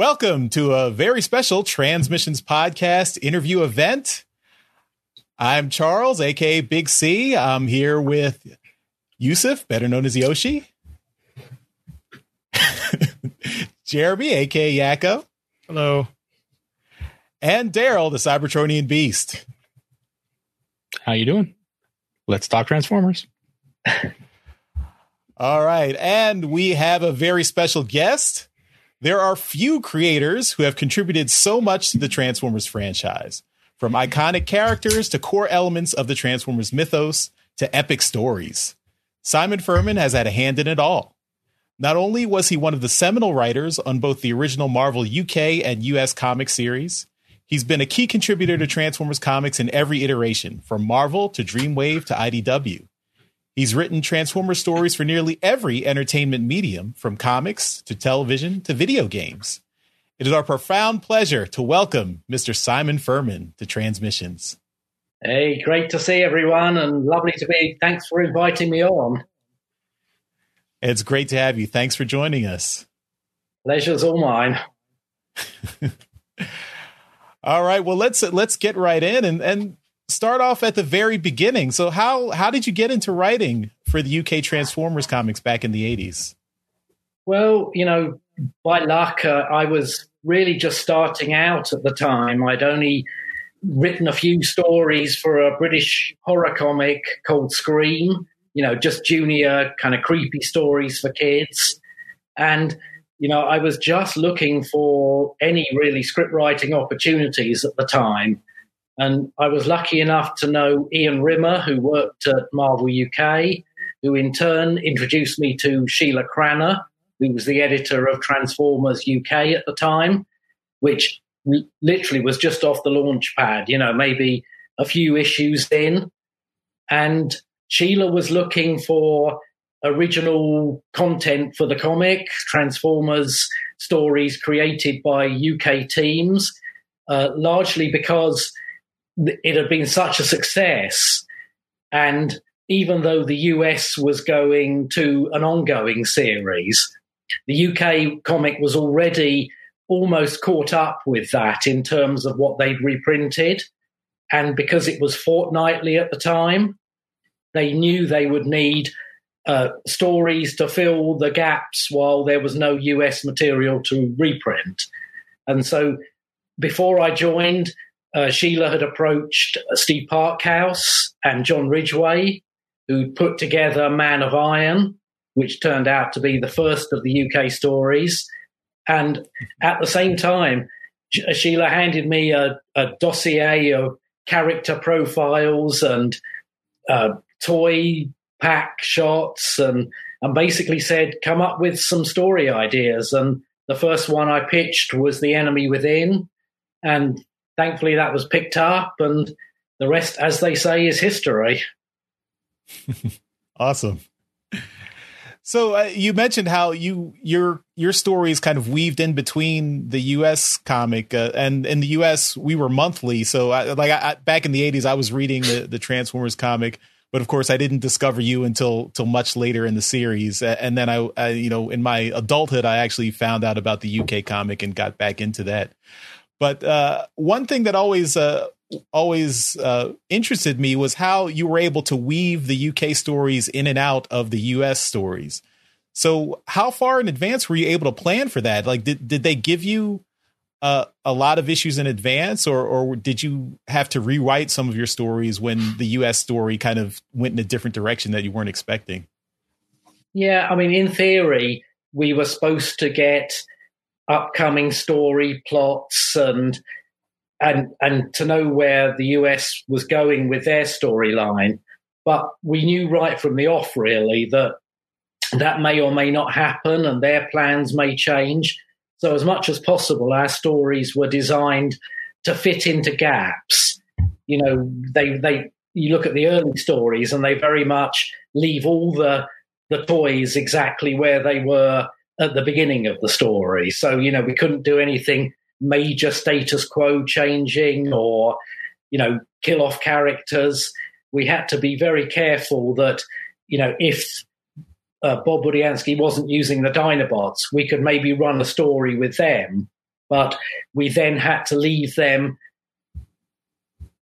Welcome to a very special Transmissions Podcast interview event. I'm Charles, aka Big C. I'm here with Yusuf, better known as Yoshi. Jeremy, aka Yakko. Hello. And Daryl, the Cybertronian Beast. How you doing? Let's talk Transformers. All right. And we have a very special guest. There are few creators who have contributed so much to the Transformers franchise, from iconic characters to core elements of the Transformers mythos to epic stories. Simon Furman has had a hand in it all. Not only was he one of the seminal writers on both the original Marvel UK and US comic series, he's been a key contributor to Transformers comics in every iteration, from Marvel to Dreamwave to IDW. He's written Transformer stories for nearly every entertainment medium, from comics to television to video games. It is our profound pleasure to welcome Mr. Simon Furman to Transmissions. Hey, great to see everyone and lovely to be. Thanks for inviting me on. It's great to have you. Thanks for joining us. Pleasure's all mine. all right. Well, let's let's get right in and and start off at the very beginning. So how how did you get into writing for the UK Transformers comics back in the 80s? Well, you know, by luck, uh, I was really just starting out at the time. I'd only written a few stories for a British horror comic called Scream, you know, just junior kind of creepy stories for kids. And, you know, I was just looking for any really script writing opportunities at the time. And I was lucky enough to know Ian Rimmer, who worked at Marvel UK, who in turn introduced me to Sheila Cranna, who was the editor of Transformers UK at the time, which literally was just off the launch pad, you know, maybe a few issues in. And Sheila was looking for original content for the comic, Transformers stories created by UK teams, uh, largely because it had been such a success. And even though the US was going to an ongoing series, the UK comic was already almost caught up with that in terms of what they'd reprinted. And because it was fortnightly at the time, they knew they would need uh, stories to fill the gaps while there was no US material to reprint. And so before I joined, uh, Sheila had approached Steve Parkhouse and John Ridgway, who put together Man of Iron, which turned out to be the first of the UK stories. And at the same time, uh, Sheila handed me a, a dossier of character profiles and uh, toy pack shots and and basically said, come up with some story ideas. And the first one I pitched was The Enemy Within. And thankfully that was picked up and the rest as they say is history awesome so uh, you mentioned how you your your story is kind of weaved in between the U.S. comic uh, and in the U.S. we were monthly. So I, like I, back in the '80s, I was reading the the Transformers comic, but of course I didn't discover you until till much later in the series. And then I, I you know in my adulthood I actually found out about the UK comic and got back into that. But uh, one thing that always uh, always uh, interested me was how you were able to weave the UK stories in and out of the US stories. So, how far in advance were you able to plan for that? Like, did did they give you uh, a lot of issues in advance, or or did you have to rewrite some of your stories when the US story kind of went in a different direction that you weren't expecting? Yeah, I mean, in theory, we were supposed to get upcoming story plots and and and to know where the US was going with their storyline. But we knew right from the off, really, that that may or may not happen, and their plans may change. So, as much as possible, our stories were designed to fit into gaps. You know, they they you look at the early stories, and they very much leave all the the toys exactly where they were at the beginning of the story. So, you know, we couldn't do anything major status quo changing or, you know, kill off characters. We had to be very careful that, you know, if uh, Bob Budiansky wasn't using the Dinobots, we could maybe run a story with them but we then had to leave them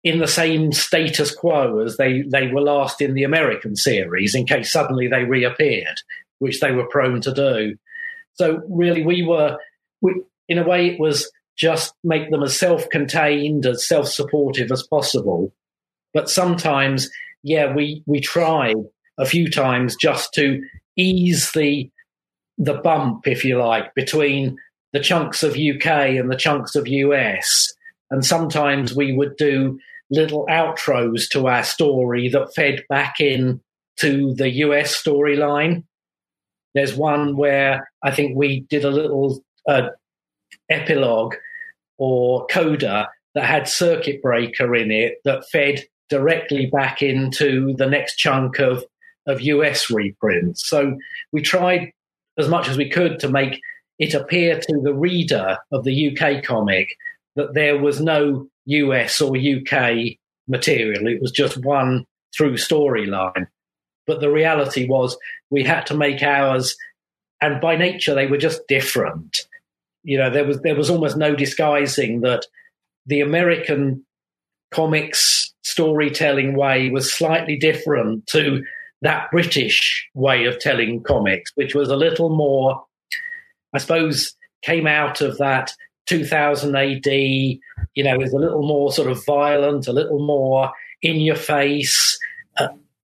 in the same status quo as they, they were last in the American series in case suddenly they reappeared, which they were prone to do. So really, we were, we, in a way, it was just make them as self-contained, as self-supportive as possible. But sometimes, yeah, we we tried a few times just to ease the the bump, if you like, between the chunks of UK and the chunks of US. And sometimes we would do little outros to our story that fed back in to the US storyline. There's one where I think we did a little uh, epilogue or coda that had circuit breaker in it that fed directly back into the next chunk of of US reprints. So we tried as much as we could to make it appear to the reader of the UK comic that there was no US or UK material. It was just one through storyline. But the reality was we had to make ours, and by nature they were just different. You know, there was there was almost no disguising that the American comics storytelling way was slightly different to that British way of telling comics, which was a little more, I suppose, came out of that 2000 AD, you know, is a little more sort of violent, a little more in your face,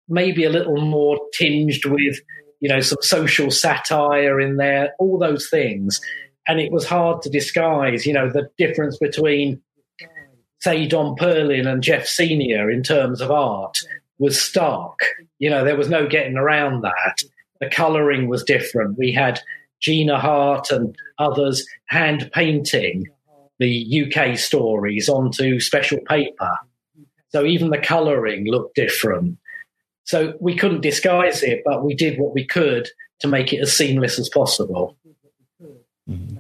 maybe a little more tinged with, you know, some social satire in there, all those things. And it was hard to disguise, you know, the difference between, say, Don Perlin and Jeff Senior in terms of art was stark. You know, there was no getting around that. The colouring was different. We had Gina Hart and others hand painting the UK stories onto special paper. So even the colouring looked different. So we couldn't disguise it, but we did what we could to make it as seamless as possible. Mm-hmm.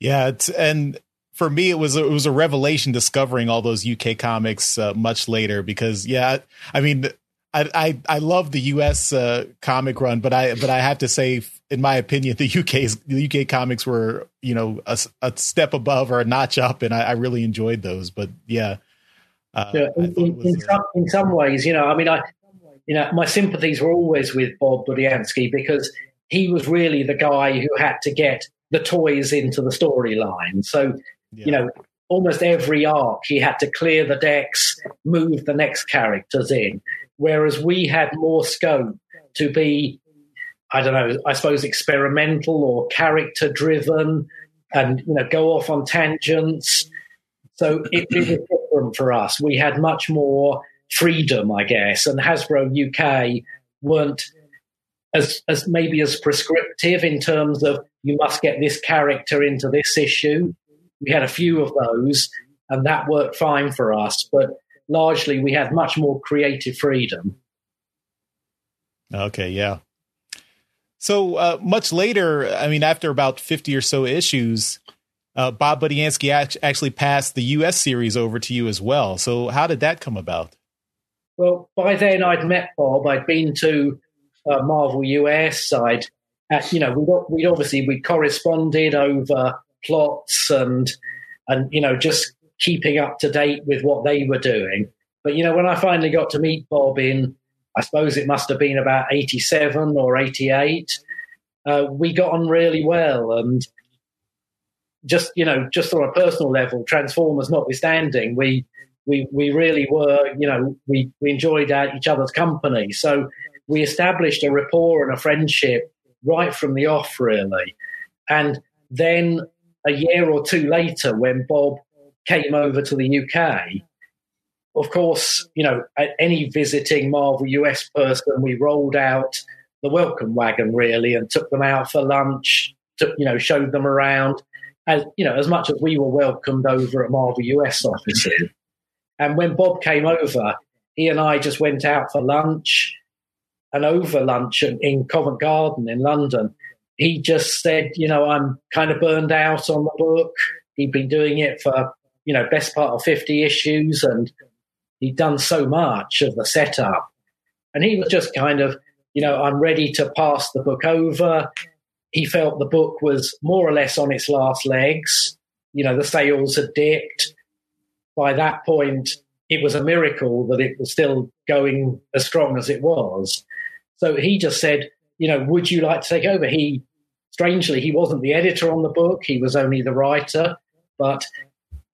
Yeah, and for me it was a, it was a revelation discovering all those UK comics uh, much later because yeah, I mean I I, I love the US uh, comic run, but I but I have to say in my opinion the UK's the UK comics were you know a, a step above or a notch up, and I, I really enjoyed those. But yeah, uh, yeah in, in, in, some, in some ways, you know, I mean, I you know my sympathies were always with Bob Budiansky because he was really the guy who had to get the toys into the storyline. So yeah. you know, almost every arc he had to clear the decks, move the next characters in, whereas we had more scope to be, I don't know, I suppose experimental or character driven, and you know, go off on tangents. So it, it was different for us. We had much more freedom, I guess, and Hasbro UK weren't as as maybe as prescriptive in terms of you must get this character into this issue. We had a few of those, and that worked fine for us. But largely, we had much more creative freedom. Okay, yeah. So uh, much later, I mean, after about fifty or so issues, uh, Bob Budiansky actually passed the U.S. series over to you as well. So how did that come about? Well, by then I'd met Bob. I'd been to uh, Marvel US. I'd, uh, you know, we'd, we'd obviously we corresponded over plots and and you know just keeping up to date with what they were doing. But you know, when I finally got to meet Bob in, I suppose it must have been about eighty-seven or eighty-eight, uh, we got on really well, and just you know, just on a personal level, Transformers notwithstanding, we we we really were, you know, we we enjoyed each other's company. So we established a rapport and a friendship right from the off, really. And then a year or two later, when Bob came over to the UK, of course, you know, any visiting Marvel US person, we rolled out the welcome wagon really and took them out for lunch, took, you know, showed them around as, you know, as much as we were welcomed over at Marvel US offices. And when Bob came over, he and I just went out for lunch and over lunch in Covent Garden in London he just said, you know, I'm kind of burned out on the book. He'd been doing it for, you know, best part of 50 issues and he'd done so much of the setup. And he was just kind of, you know, I'm ready to pass the book over. He felt the book was more or less on its last legs. You know, the sales had dipped. By that point, it was a miracle that it was still going as strong as it was. So he just said, you know, would you like to take over? He, strangely, he wasn't the editor on the book. He was only the writer, but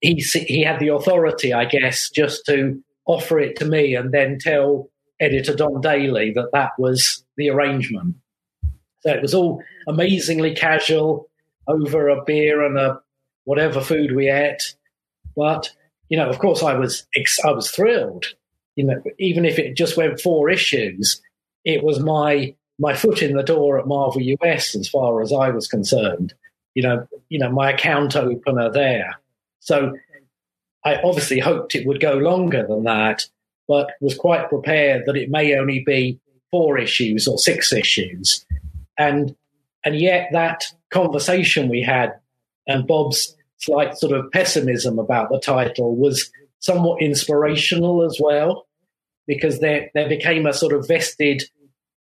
he, he had the authority, I guess, just to offer it to me and then tell editor Don Daley that that was the arrangement. So it was all amazingly casual over a beer and a whatever food we ate. But you know, of course, I was I was thrilled. You know, even if it just went four issues, it was my my foot in the door at Marvel US as far as I was concerned. You know, you know, my account opener there. So I obviously hoped it would go longer than that, but was quite prepared that it may only be four issues or six issues and and yet that conversation we had and Bob's slight sort of pessimism about the title was somewhat inspirational as well, because there there became a sort of vested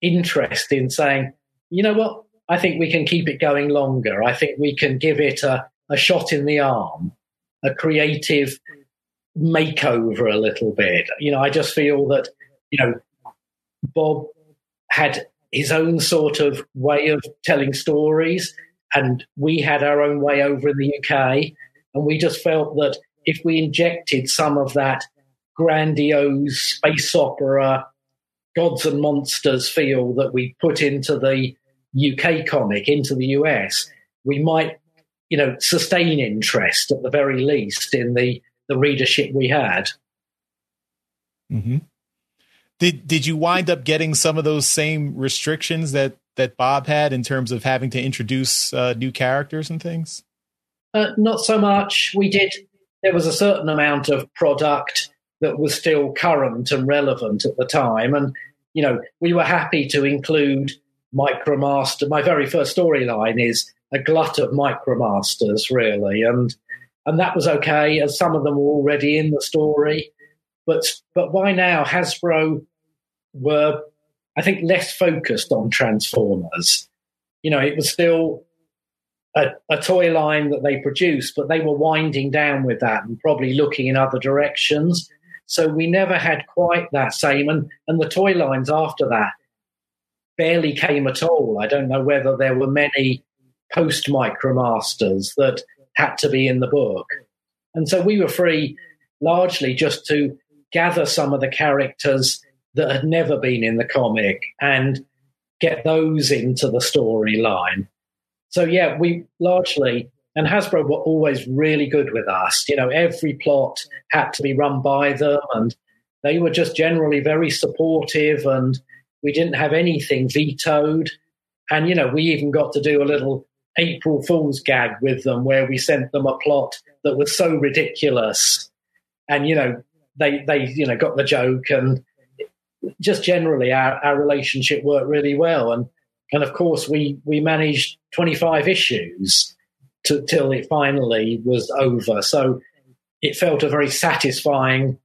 interest in saying, you know what, I think we can keep it going longer. I think we can give it a, a shot in the arm, a creative makeover a little bit. You know, I just feel that, you know, Bob had his own sort of way of telling stories. And we had our own way over in the UK. And we just felt that if we injected some of that grandiose space opera, gods and monsters feel that we put into the UK comic, into the US, we might, you know, sustain interest at the very least in the, the readership we had. Mm-hmm. Did did you wind up getting some of those same restrictions that that Bob had in terms of having to introduce uh, new characters and things? Uh, not so much. We did. There was a certain amount of product that was still current and relevant at the time, and you know we were happy to include Micromaster. My very first storyline is a glut of Micromasters, really, and and that was okay, as some of them were already in the story. But but by now Hasbro were, I think, less focused on Transformers. You know, it was still a, a, toy line that they produced, but they were winding down with that and probably looking in other directions. So we never had quite that same, and and the toy lines after that barely came at all. I don't know whether there were many post Micromasters that had to be in the book, and so we were free largely just to gather some of the characters that had never been in the comic and get those into the storyline. So yeah, we largely and Hasbro were always really good with us. You know, every plot had to be run by them and they were just generally very supportive and we didn't have anything vetoed. And, you know, we even got to do a little April Fool's gag with them where we sent them a plot that was so ridiculous. And, you know, they they you know got the joke and just generally our, our relationship worked really well. And and of course we we managed 25 issues to, till it finally was over. So it felt a very satisfying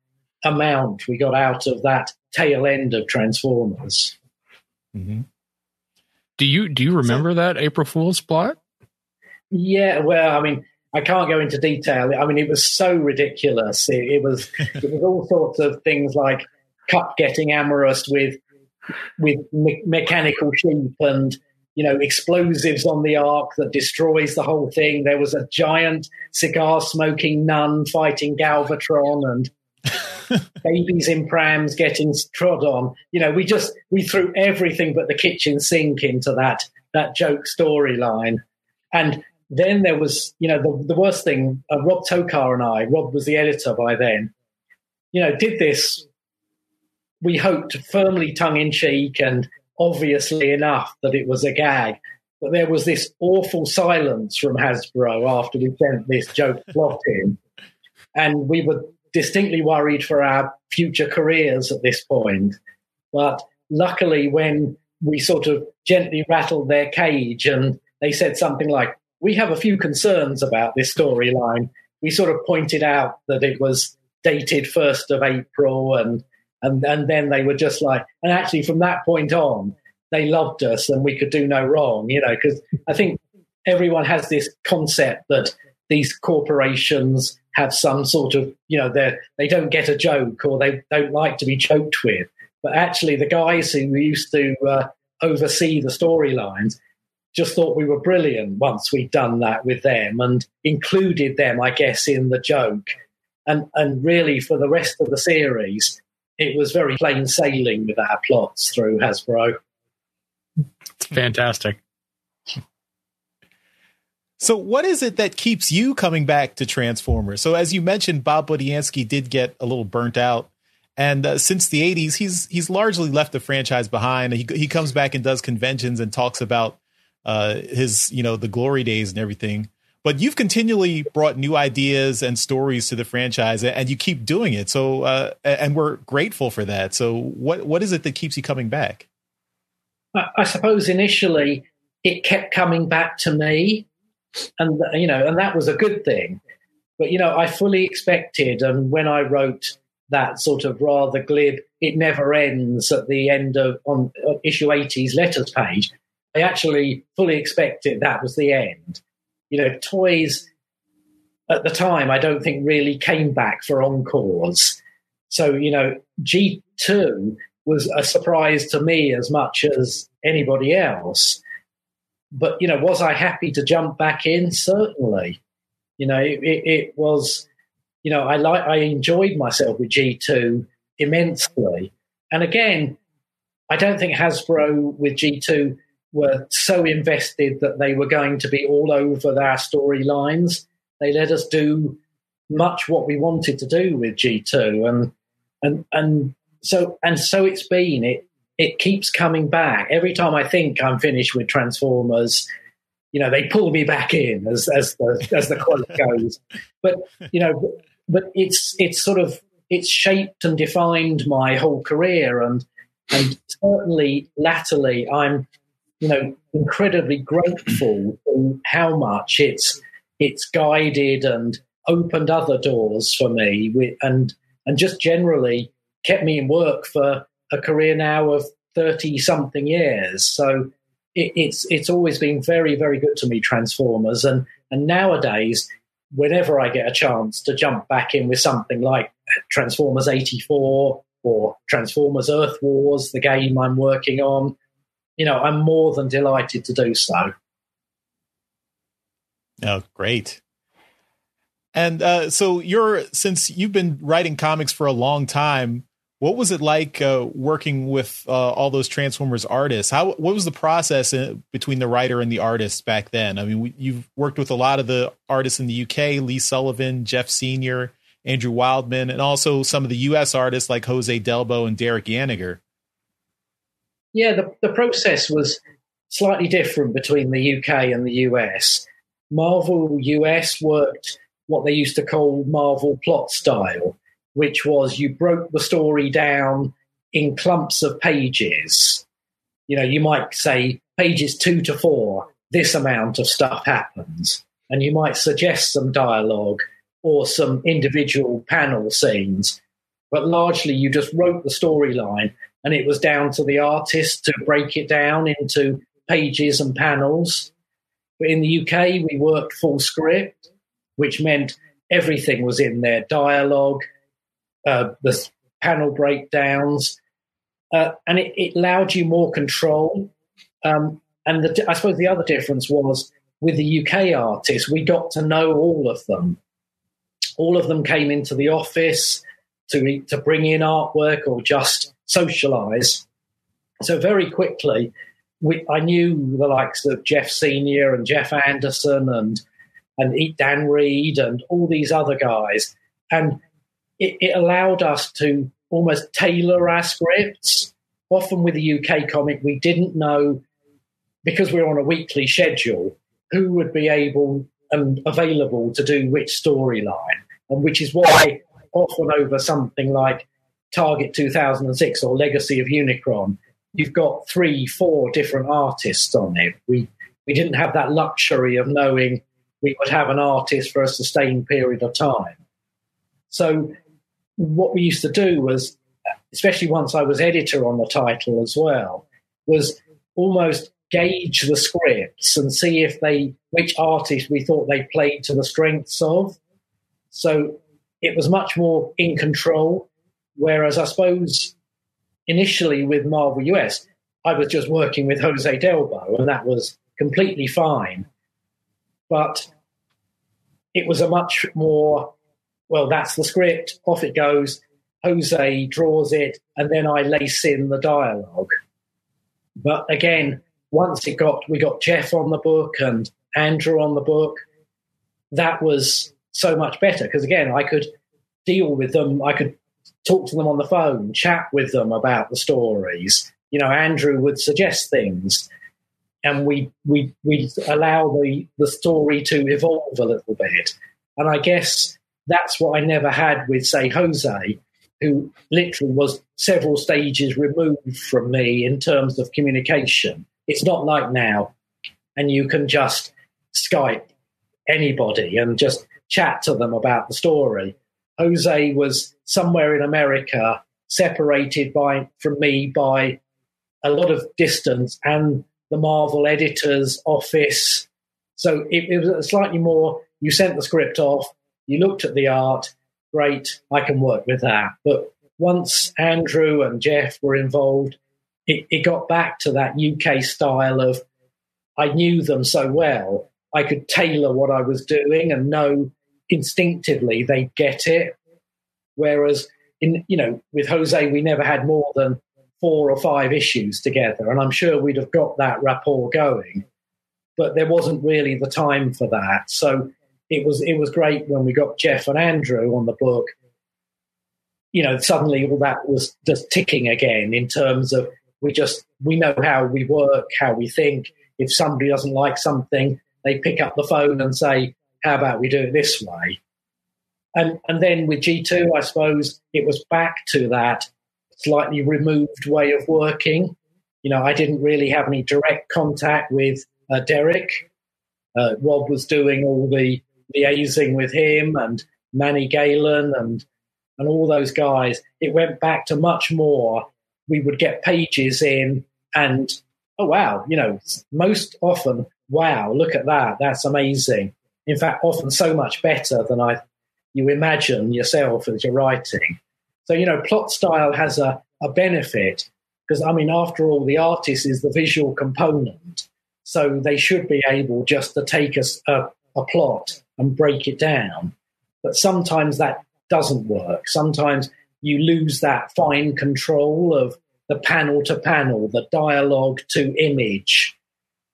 amount. We got out of that tail end of transformers. Mm-hmm. do you do you remember so, that april fool's plot? Yeah well i mean I can't go into detail. I mean, it was so ridiculous. It, it was it was all sorts of things like Kup getting amorous with with me- mechanical sheep and you know explosives on the ark that destroys the whole thing. There was a giant cigar smoking nun fighting Galvatron and babies in prams getting trod on. You know, we just we threw everything but the kitchen sink into that that joke storyline. And then there was, you know, the, the worst thing, uh, Rob Tokar and I, Rob was the editor by then, you know, did this, we hoped firmly tongue in cheek and obviously enough that it was a gag. But there was this awful silence from Hasbro after we sent this joke plot in. And we were distinctly worried for our future careers at this point. But luckily, when we sort of gently rattled their cage and they said something like, we have a few concerns about this storyline. We sort of pointed out that it was dated first of April, and and and then they were just like, and actually from that point on, they loved us and we could do no wrong, you know, because I think everyone has this concept that these corporations have some sort of, you know, they they don't get a joke or they don't like to be joked with. But actually, the guys who used to uh, oversee the storylines just thought we were brilliant once we'd done that with them and included them, I guess, in the joke. And and really, for the rest of the series, it was very plain sailing with our plots through Hasbro. It's fantastic. So, what is it that keeps you coming back to Transformers? So, as you mentioned, Bob Budiansky did get a little burnt out, and uh, since the '80s, he's he's largely left the franchise behind. He he comes back and does conventions and talks about uh, his you know the glory days and everything. But you've continually brought new ideas and stories to the franchise, and you keep doing it. So, uh, and we're grateful for that. So, what what is it that keeps you coming back? I suppose initially it kept coming back to me, and you know, and that was a good thing. But you know, I fully expected, and when I wrote that sort of rather glib "it never ends" at the end of on issue 80's letters page, I actually fully expected that was the end. You know, toys at the time I don't think really came back for encores. So you know, G two was a surprise to me as much as anybody else. But you know, was I happy to jump back in? Certainly. You know, it, it was. You know, I like I enjoyed myself with G two immensely, and again, I don't think Hasbro with G two were so invested that they were going to be all over their storylines. They let us do much what we wanted to do with G two, and and and so and so it's been. It it keeps coming back every time I think I'm finished with Transformers. You know, they pull me back in as as the as the quote goes. But you know, but it's it's sort of it's shaped and defined my whole career, and and certainly latterly, I'm you know incredibly grateful for how much it's it's guided and opened other doors for me, with, and and just generally kept me in work for a career now of 30 something years. So it, it's it's always been very, very good to me, Transformers. And, and nowadays, whenever I get a chance to jump back in with something like Transformers 84 or Transformers Earth Wars, the game I'm working on, you know, I'm more than delighted to do so. Oh, great. And uh, so you're since you've been writing comics for a long time, what was it like uh, working with uh, all those Transformers artists? How what was the process in, between the writer and the artist back then? I mean, we, you've worked with a lot of the artists in the UK: Lee Sullivan, Jeff Senior, Andrew Wildman, and also some of the US artists like Jose Delbo and Derek Yaniger. Yeah, the, the process was slightly different between the UK and the US. Marvel US worked what they used to call Marvel plot style which was you broke the story down in clumps of pages. You know, you might say pages two to four, this amount of stuff happens. And you might suggest some dialogue or some individual panel scenes. But largely, you just wrote the storyline, and it was down to the artist to break it down into pages and panels. But in the UK, we worked full script, which meant everything was in there dialogue, uh, the panel breakdowns, uh, and it, it, allowed you more control. Um, and the, I suppose the other difference was with the UK artists, we got to know all of them. All of them came into the office to to bring in artwork or just socialise. So very quickly, we, I knew the likes of Jeff Senior and Jeff Anderson and and Dan Reed and all these other guys, and it, it allowed us to almost tailor our scripts. Often with the UK comic, we didn't know because we we're on a weekly schedule who would be able and available to do which storyline, and which is why often over something like Target 2006 or Legacy of Unicron, you've got three, four different artists on it. We we didn't have that luxury of knowing we would have an artist for a sustained period of time. So what we used to do was, especially once I was editor on the title as well, was almost gauge the scripts and see if they which artist we thought they played to the strengths of. So it was much more in control. Whereas I suppose initially with Marvel US, I was just working with Jose Delbo, and that was completely fine. But it was a much more well, that's the script, off it goes. Jose draws it, and then I lace in the dialogue. But again, once it got we got Jeff on the book and Andrew on the book, that was so much better because again, I could deal with them. I could talk to them on the phone, chat with them about the stories. You know, Andrew would suggest things, and we we we allow the the story to evolve a little bit. And I guess that's what I never had with, say, Jose, who literally was several stages removed from me in terms of communication. It's not like now, and you can just Skype anybody and just chat to them about the story. Jose was somewhere in America, separated by from me by a lot of distance and the Marvel editor's office. So it, it was slightly more. You sent the script off, you looked at the art, great, I can work with that. But once Andrew and Jeff were involved, it, it got back to that UK style of I knew them so well, I could tailor what I was doing and know instinctively they'd get it. Whereas in you know, with Jose we never had more than four or five issues together, and I'm sure we'd have got that rapport going. But there wasn't really the time for that. So it was it was great when we got Jeff and Andrew on the book. You know, suddenly all that was just ticking again in terms of we just we know how we work, how we think. If somebody doesn't like something, they pick up the phone and say, "How about we do it this way?" And and then with G two, I suppose it was back to that slightly removed way of working. You know, I didn't really have any direct contact with uh, Derek. Uh, Rob was doing all the liaising with him and Manny Galán and and all those guys, it went back to much more. We would get pages in and oh wow, you know, most often, wow, look at that, that's amazing. In fact, often so much better than I you imagine yourself as you're writing. So, you know, plot style has a, a benefit because I mean, after all, the artist is the visual component. So they should be able just to take a, a, a plot and break it down. But sometimes that doesn't work. Sometimes you lose that fine control of the panel to panel, the dialogue to image,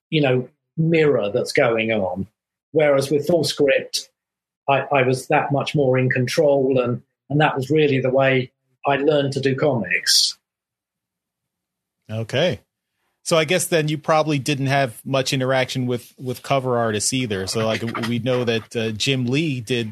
you know, mirror that's going on. Whereas with full script, I, I was that much more in control, and, and that was really the way I learned to do comics. Okay. So I guess then you probably didn't have much interaction with with cover artists either. So like we know that uh, Jim Lee did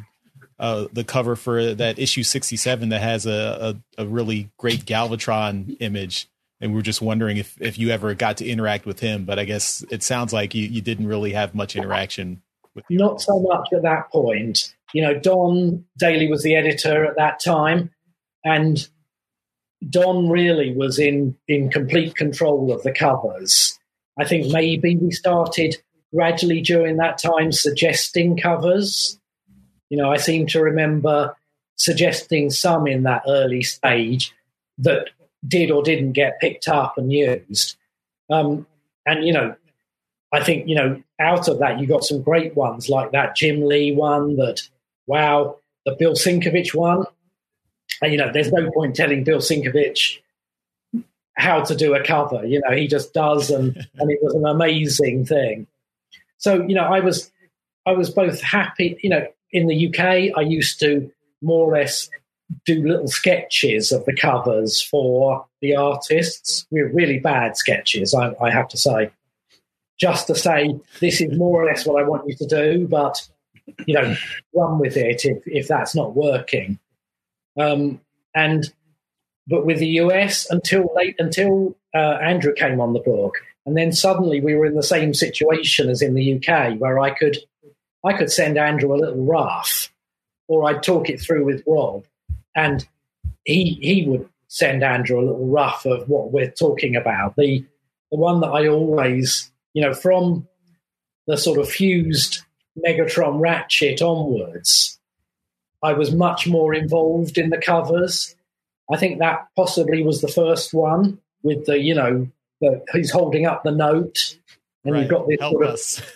uh, the cover for that issue 67 that has a, a, a really great Galvatron image. And we are just wondering if, if you ever got to interact with him, but I guess it sounds like you, you didn't really have much interaction. Not so much at that point. You know, Don Daley was the editor at that time, and Don really was in in complete control of the covers. I think maybe we started gradually during that time suggesting covers. You know, I seem to remember suggesting some in that early stage that did or didn't get picked up and used. Um, and you know, I think you know out of that you got some great ones like that Jim Lee one. That wow, the Bill Sienkiewicz one and, you know, there's no point telling Bill Sienkiewicz how to do a cover. You know, he just does, and and it was an amazing thing. So you know, I was I was both happy. You know, in the UK, I used to more or less do little sketches of the covers for the artists. We were really bad sketches, I, I have to say. Just to say, this is more or less what I want you to do, but you know, run with it if, if that's not working. Um, and but with the US until late until uh, Andrew came on the book, and then suddenly we were in the same situation as in the UK, where I could I could send Andrew a little rough, or I'd talk it through with Rob, and he he would send Andrew a little rough of what we're talking about. The the one that I always, you know, from the sort of fused Megatron Ratchet onwards, I was much more involved in the covers. I think that possibly was the first one with the, you know, the, he's holding up the note and right. you've got this Help sort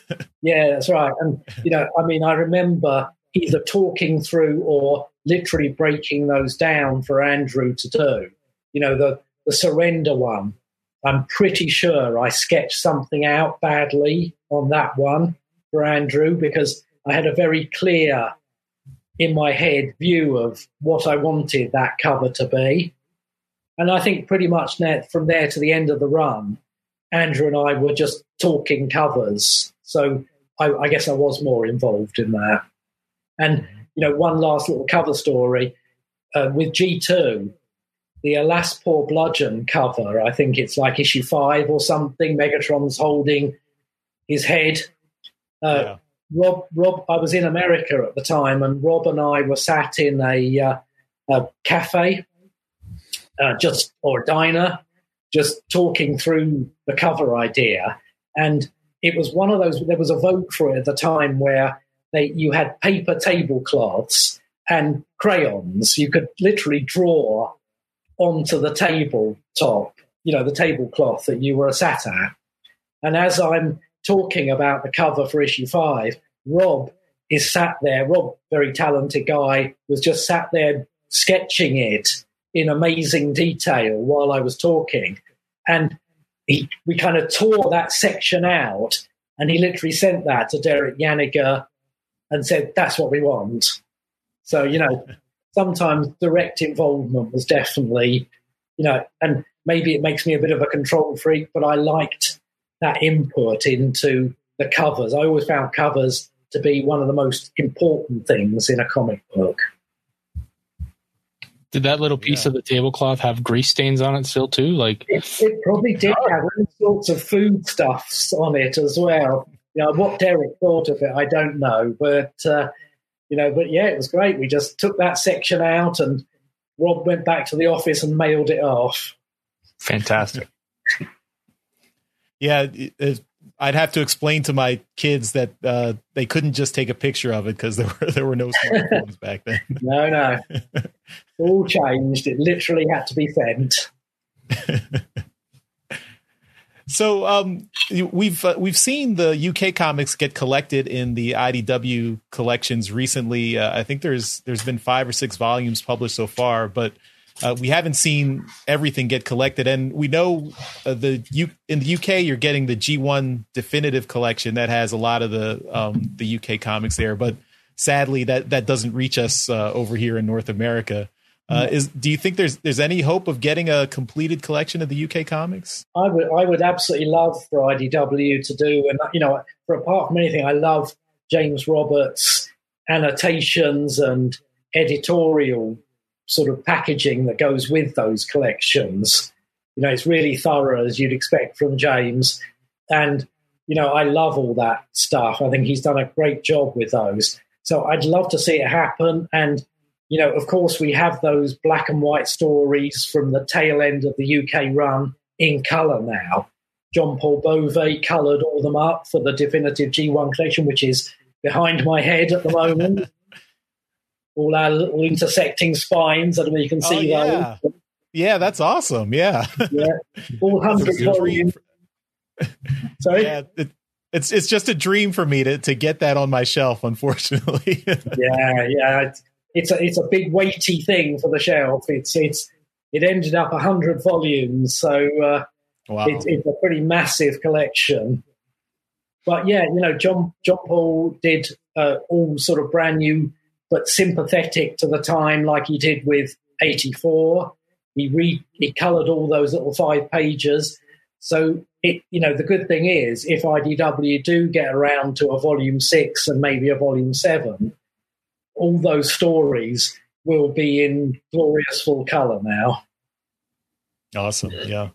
of, yeah, that's right. And, you know, I mean, I remember either talking through or literally breaking those down for Andrew to do. You know, the, the surrender one. I'm pretty sure I sketched something out badly on that one for Andrew because I had a very clear in my head view of what I wanted that cover to be. And I think pretty much from there to the end of the run, Andrew and I were just talking covers. So I, I guess I was more involved in that. And, you know, one last little cover story uh, with G2, the Alas Poor Bludgeon cover, I think it's like issue five or something. Megatron's holding his head. Uh, Yeah. Rob, Rob, I was in America at the time, and Rob and I were sat in a, uh, a cafe, uh, just or a diner, just talking through the cover idea. And it was one of those. There was a vote for it at the time where they you had paper tablecloths and crayons. You could literally draw onto the tabletop, you know, the tablecloth that you were sat at. And as I'm talking about the cover for issue five, Rob is sat there. Rob, very talented guy, was just sat there sketching it in amazing detail while I was talking. And he, we kind of tore that section out, and he literally sent that to Derek Yaniger and said, That's what we want. So, you know, sometimes direct involvement was definitely, you know, and maybe it makes me a bit of a control freak, but I liked that input into the covers. I always found covers to be one of the most important things in a comic book. Did that little piece Yeah. of the tablecloth have grease stains on it still too? Like It, it probably did have all sorts of foodstuffs on it as well. You know, what Derek thought of it, I don't know, but uh, you know, but yeah, it was great. We just took that section out, and Rob went back to the office and mailed it off. fantastic. Yeah, it- it- I'd have to explain to my kids that uh, they couldn't just take a picture of it because there were there were no smartphones back then. No, no, all changed. It literally had to be sent. So um, we've uh, we've seen the UK comics get collected in the IDW collections recently. Uh, I think there's there's been five or six volumes published so far, but uh, we haven't seen everything get collected. And we know uh, the U- in the UK you're getting the G1 definitive collection that has a lot of the um, the UK comics there, but sadly that that doesn't reach us uh, over here in North America. Uh, is do you think there's there's any hope of getting a completed collection of the UK comics? I would, I would absolutely love for IDW to do, and you know, for apart from anything, I love James Roberts' annotations and editorial sort of packaging that goes with those collections. You know, it's really thorough as you'd expect from James, and you know, I love all that stuff. I think he's done a great job with those. So I'd love to see it happen, and you know, of course, we have those black and white stories from the tail end of the UK run in colour now. John Paul Bove coloured all them up for the definitive G1 collection, which is behind my head at the moment. all our little intersecting spines, I don't know if you can Oh, see yeah. those. Yeah, that's awesome. Yeah. Yeah. All hundred It's a dream. volumes. Sorry? Yeah, it, it's it's just a dream for me to to get that on my shelf. Unfortunately, yeah, yeah. It's, a it's a big weighty thing for the shelf. It's it's it ended up hundred volumes, so uh, wow. it's, it's a pretty massive collection. But yeah, you know, John John Paul did uh, all sort of brand new, but sympathetic to the time, like he did with eighty four. He re he coloured all those little five pages. So it you know the good thing is if IDW do get around to a volume six and maybe a volume seven, all those stories will be in glorious full colour now. Awesome. Yeah.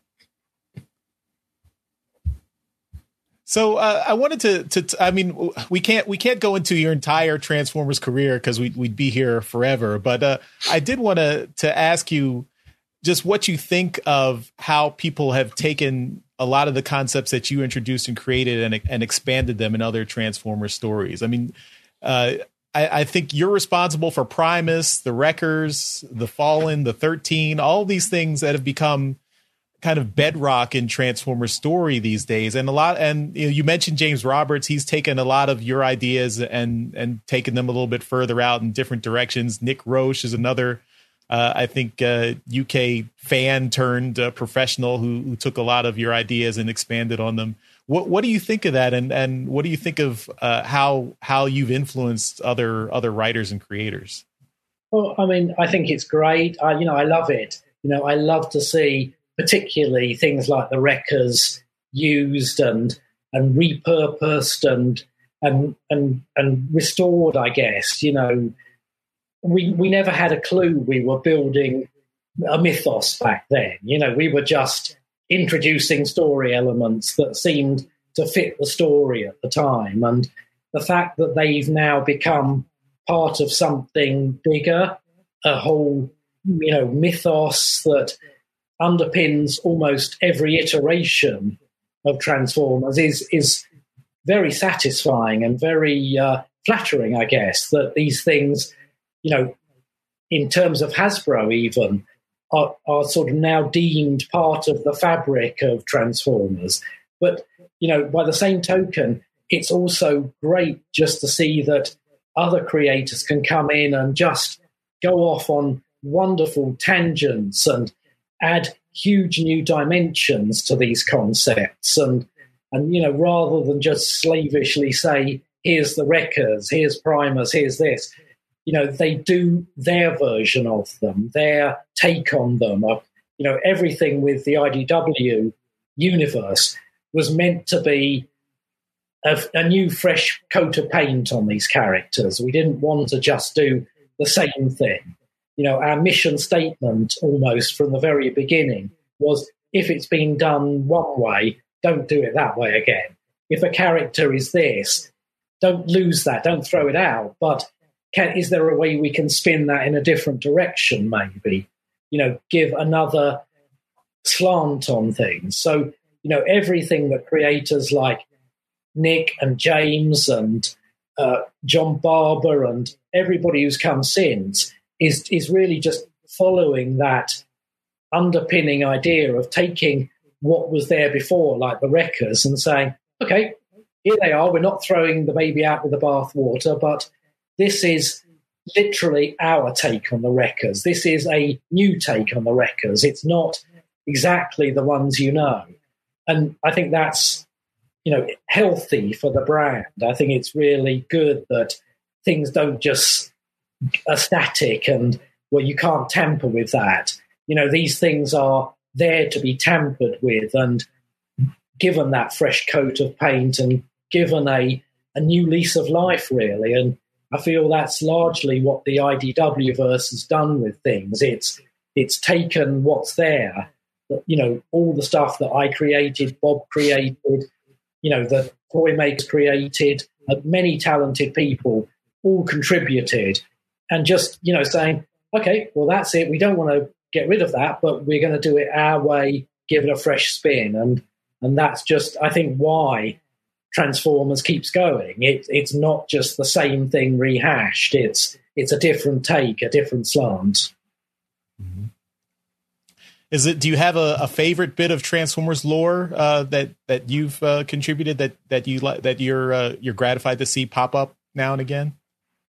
So uh, I wanted to, to, I mean, we can't, we can't go into your entire Transformers career because we, we'd be here forever. But uh, I did want to, to ask you just what you think of how people have taken a lot of the concepts that you introduced and created and, and expanded them in other Transformers stories. I mean, uh, I, I, think you're responsible for Primus, the Wreckers, the Fallen, the 13, all these things that have become kind of bedrock in Transformers story these days. And a lot, and you, know, you mentioned James Roberts. He's taken a lot of your ideas and and taken them a little bit further out in different directions. Nick Roche is another uh, I think uh, UK fan turned uh, professional who, who, took a lot of your ideas and expanded on them. What what do you think of that, and and what do you think of uh, how how you've influenced other other writers and creators? Well, I mean, I think it's great. I, you know, I love it. You know, I love to see particularly things like the wreckers used and and repurposed and and and and restored. I guess you know we we never had a clue we were building a mythos back then. You know, we were just introducing story elements that seemed to fit the story at the time, and the fact that they've now become part of something bigger, a whole you know mythos that underpins almost every iteration of Transformers is is very satisfying and very uh, flattering, I guess, that these things you know, in terms of Hasbro, even are, are sort of now deemed part of the fabric of Transformers. But you know, by the same token, it's also great just to see that other creators can come in and just go off on wonderful tangents and add huge new dimensions to these concepts and and you know rather than just slavishly say here's the wreckers here's Primus here's this you know, they do their version of them, their take on them. You know, everything with the IDW universe was meant to be a, a, new, fresh coat of paint on these characters. We didn't want to just do the same thing. You know, our mission statement almost from the very beginning was if it's been done one way, don't do it that way again. If a character is this, don't lose that, don't throw it out. But can, is there a way we can spin that in a different direction, maybe? You know, give another slant on things. So, you know, everything that creators like Nick and James and uh, John Barber and everybody who's come since is is really just following that underpinning idea of taking what was there before, like the Wreckers, and saying, okay, here they are. We're not throwing the baby out with the bathwater, but this is literally our take on the Wreckers. This is a new take on the Wreckers. It's not exactly the ones you know. And I think that's, you know, healthy for the brand. I think it's really good that things don't just are static and well, you can't tamper with that. You know, these things are there to be tampered with and given that fresh coat of paint and given a, a new lease of life, really. And I feel that's largely what the IDW verse has done with things. It's it's taken what's there, you know, all the stuff that I created, Bob created, you know, the toy makers created, many talented people all contributed, and just you know saying, okay, well that's it. We don't want to get rid of that, but we're going to do it our way, give it a fresh spin, and and that's just I think why Transformers keeps going. It, it's not just the same thing rehashed. It's it's a different take, a different slant. Mm-hmm. Is it? Do you have a, a favorite bit of Transformers lore uh, that that you've uh, contributed that that you that you're uh, you're gratified to see pop up now and again?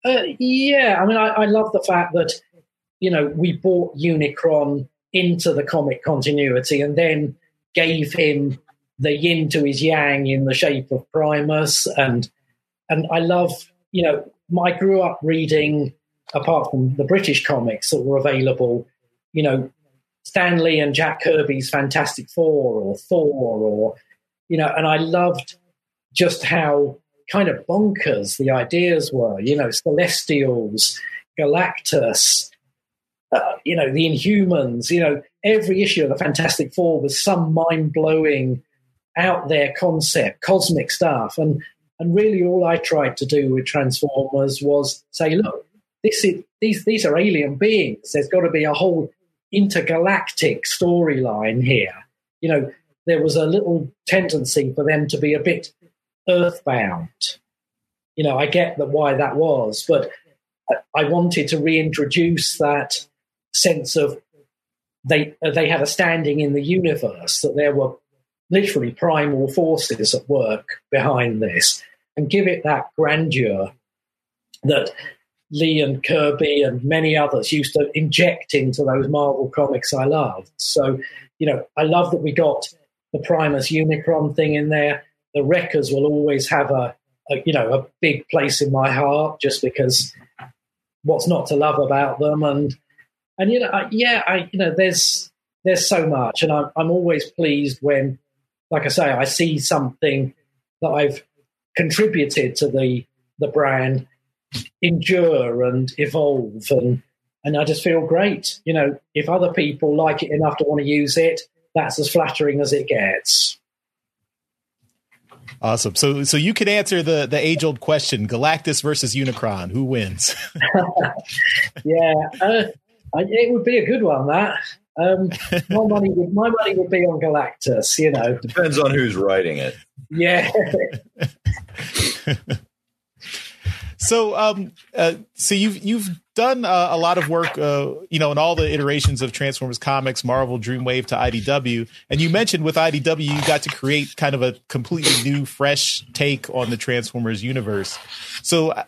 Uh, yeah, I mean, I, I love the fact that you know we brought Unicron into the comic continuity and then gave him the yin to his yang in the shape of Primus, and and I love you know I grew up reading apart from the British comics that were available, you know Stan Lee and Jack Kirby's Fantastic Four or Thor or you know, and I loved just how kind of bonkers the ideas were. You know, Celestials, Galactus, uh, you know, the Inhumans. You know, every issue of the Fantastic Four was some mind blowing out there concept, cosmic stuff. And and really all I tried to do with Transformers was say, look, this is these these are alien beings. There's got to be a whole intergalactic storyline here. You know, there was a little tendency for them to be a bit earthbound. You know, I get that why that was, but I wanted to reintroduce that sense of they they had a standing in the universe that there were literally primal forces at work behind this, and give it that grandeur that Lee and Kirby and many others used to inject into those Marvel comics I loved. So, you know, I love that we got the Primus Unicron thing in there. The Wreckers will always have a, a you know, a big place in my heart just because what's not to love about them and and you know I, yeah I you know there's there's so much and I'm I'm always pleased when like I say I see something that I've contributed to the the brand endure and evolve and and I just feel great. You know, if other people like it enough to want to use it, that's as flattering as it gets. Awesome. So so you can answer the the age old question: Galactus versus Unicron, who wins? yeah, uh, it would be a good one. That um, my money would my money would be on Galactus. You know, depends on who's writing it. Yeah. So, um, uh, so you've you've done uh, a lot of work, uh, you know, in all the iterations of Transformers comics, Marvel, Dreamwave to IDW, and you mentioned with IDW you got to create kind of a completely new, fresh take on the Transformers universe. So, uh,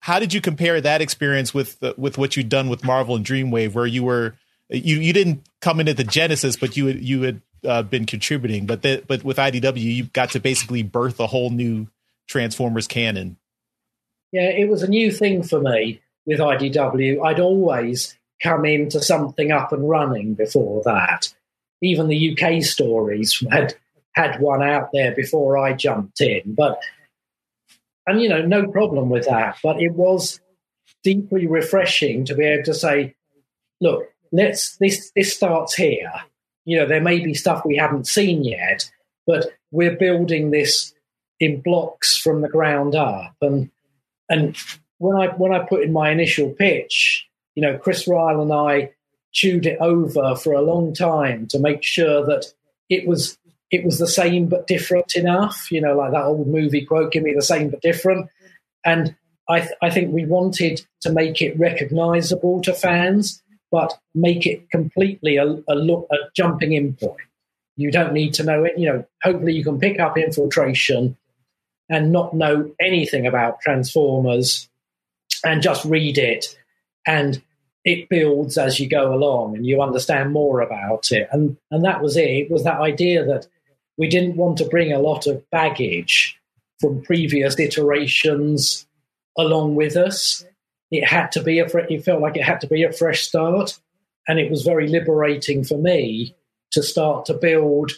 how did you compare that experience with uh, with what you'd done with Marvel and Dreamwave, where you were you you didn't come in at the genesis, but you had, you had uh, been contributing, but that but with IDW you got to basically birth a whole new Transformers canon. Yeah, it was a new thing for me with IDW. I'd always come into something up and running before that. Even the UK stories had had one out there before I jumped in, but and you know, no problem with that. But it was deeply refreshing to be able to say, look, let's this this starts here. You know, there may be stuff we haven't seen yet, but we're building this in blocks from the ground up. And and when I when I put in my initial pitch, you know, Chris Ryall and I chewed it over for a long time to make sure that it was it was the same but different enough. You know, like that old movie quote, "Give me the same but different." And I, th- I think we wanted to make it recognizable to fans, but make it completely a, a look a jumping in point. You don't need to know it. You know, hopefully you can pick up infiltration and not know anything about Transformers and just read it and it builds as you go along and you understand more about it. And and that was it. It was that idea that we didn't want to bring a lot of baggage from previous iterations along with us. It had to be a it felt like it had to be a fresh start. And it was very liberating for me to start to build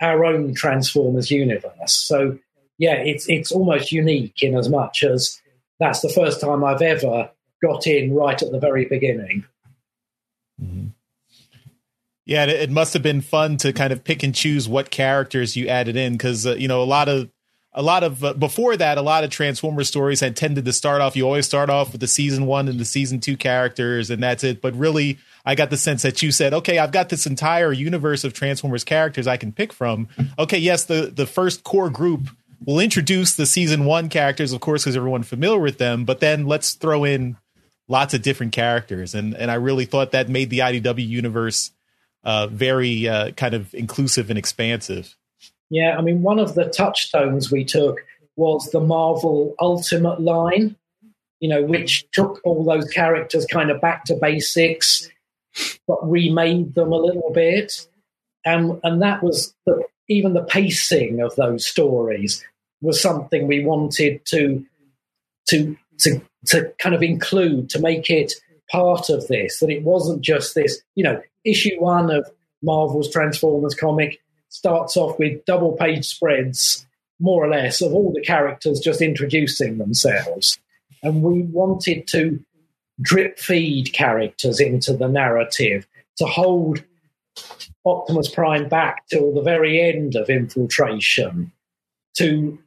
our own Transformers universe. So yeah, it's it's almost unique in as much as that's the first time I've ever got in right at the very beginning. Mm-hmm. Yeah, it, must have been fun to kind of pick and choose what characters you added in because uh, you know a lot of a lot of uh, before that a lot of Transformers stories had tended to start off. You always start off with the season one and the season two characters, and that's it. But really, I got the sense that you said, okay, I've got this entire universe of Transformers characters I can pick from. Okay, yes, the the first core group we'll introduce the season one characters, of course, because everyone's familiar with them. But then let's throw in lots of different characters, and and I really thought that made the IDW universe uh, very uh, kind of inclusive and expansive. Yeah, I mean, one of the touchstones we took was the Marvel Ultimate line, you know, which took all those characters kind of back to basics, but remade them a little bit. And, and that was the, even the pacing of those stories was something we wanted to to to to kind of include to make it part of this that it wasn't just this you know issue one of marvel's transformers comic starts off with double page spreads more or less of all the characters just introducing themselves and we wanted to drip feed characters into the narrative to hold Optimus Prime back till the very end of Infiltration to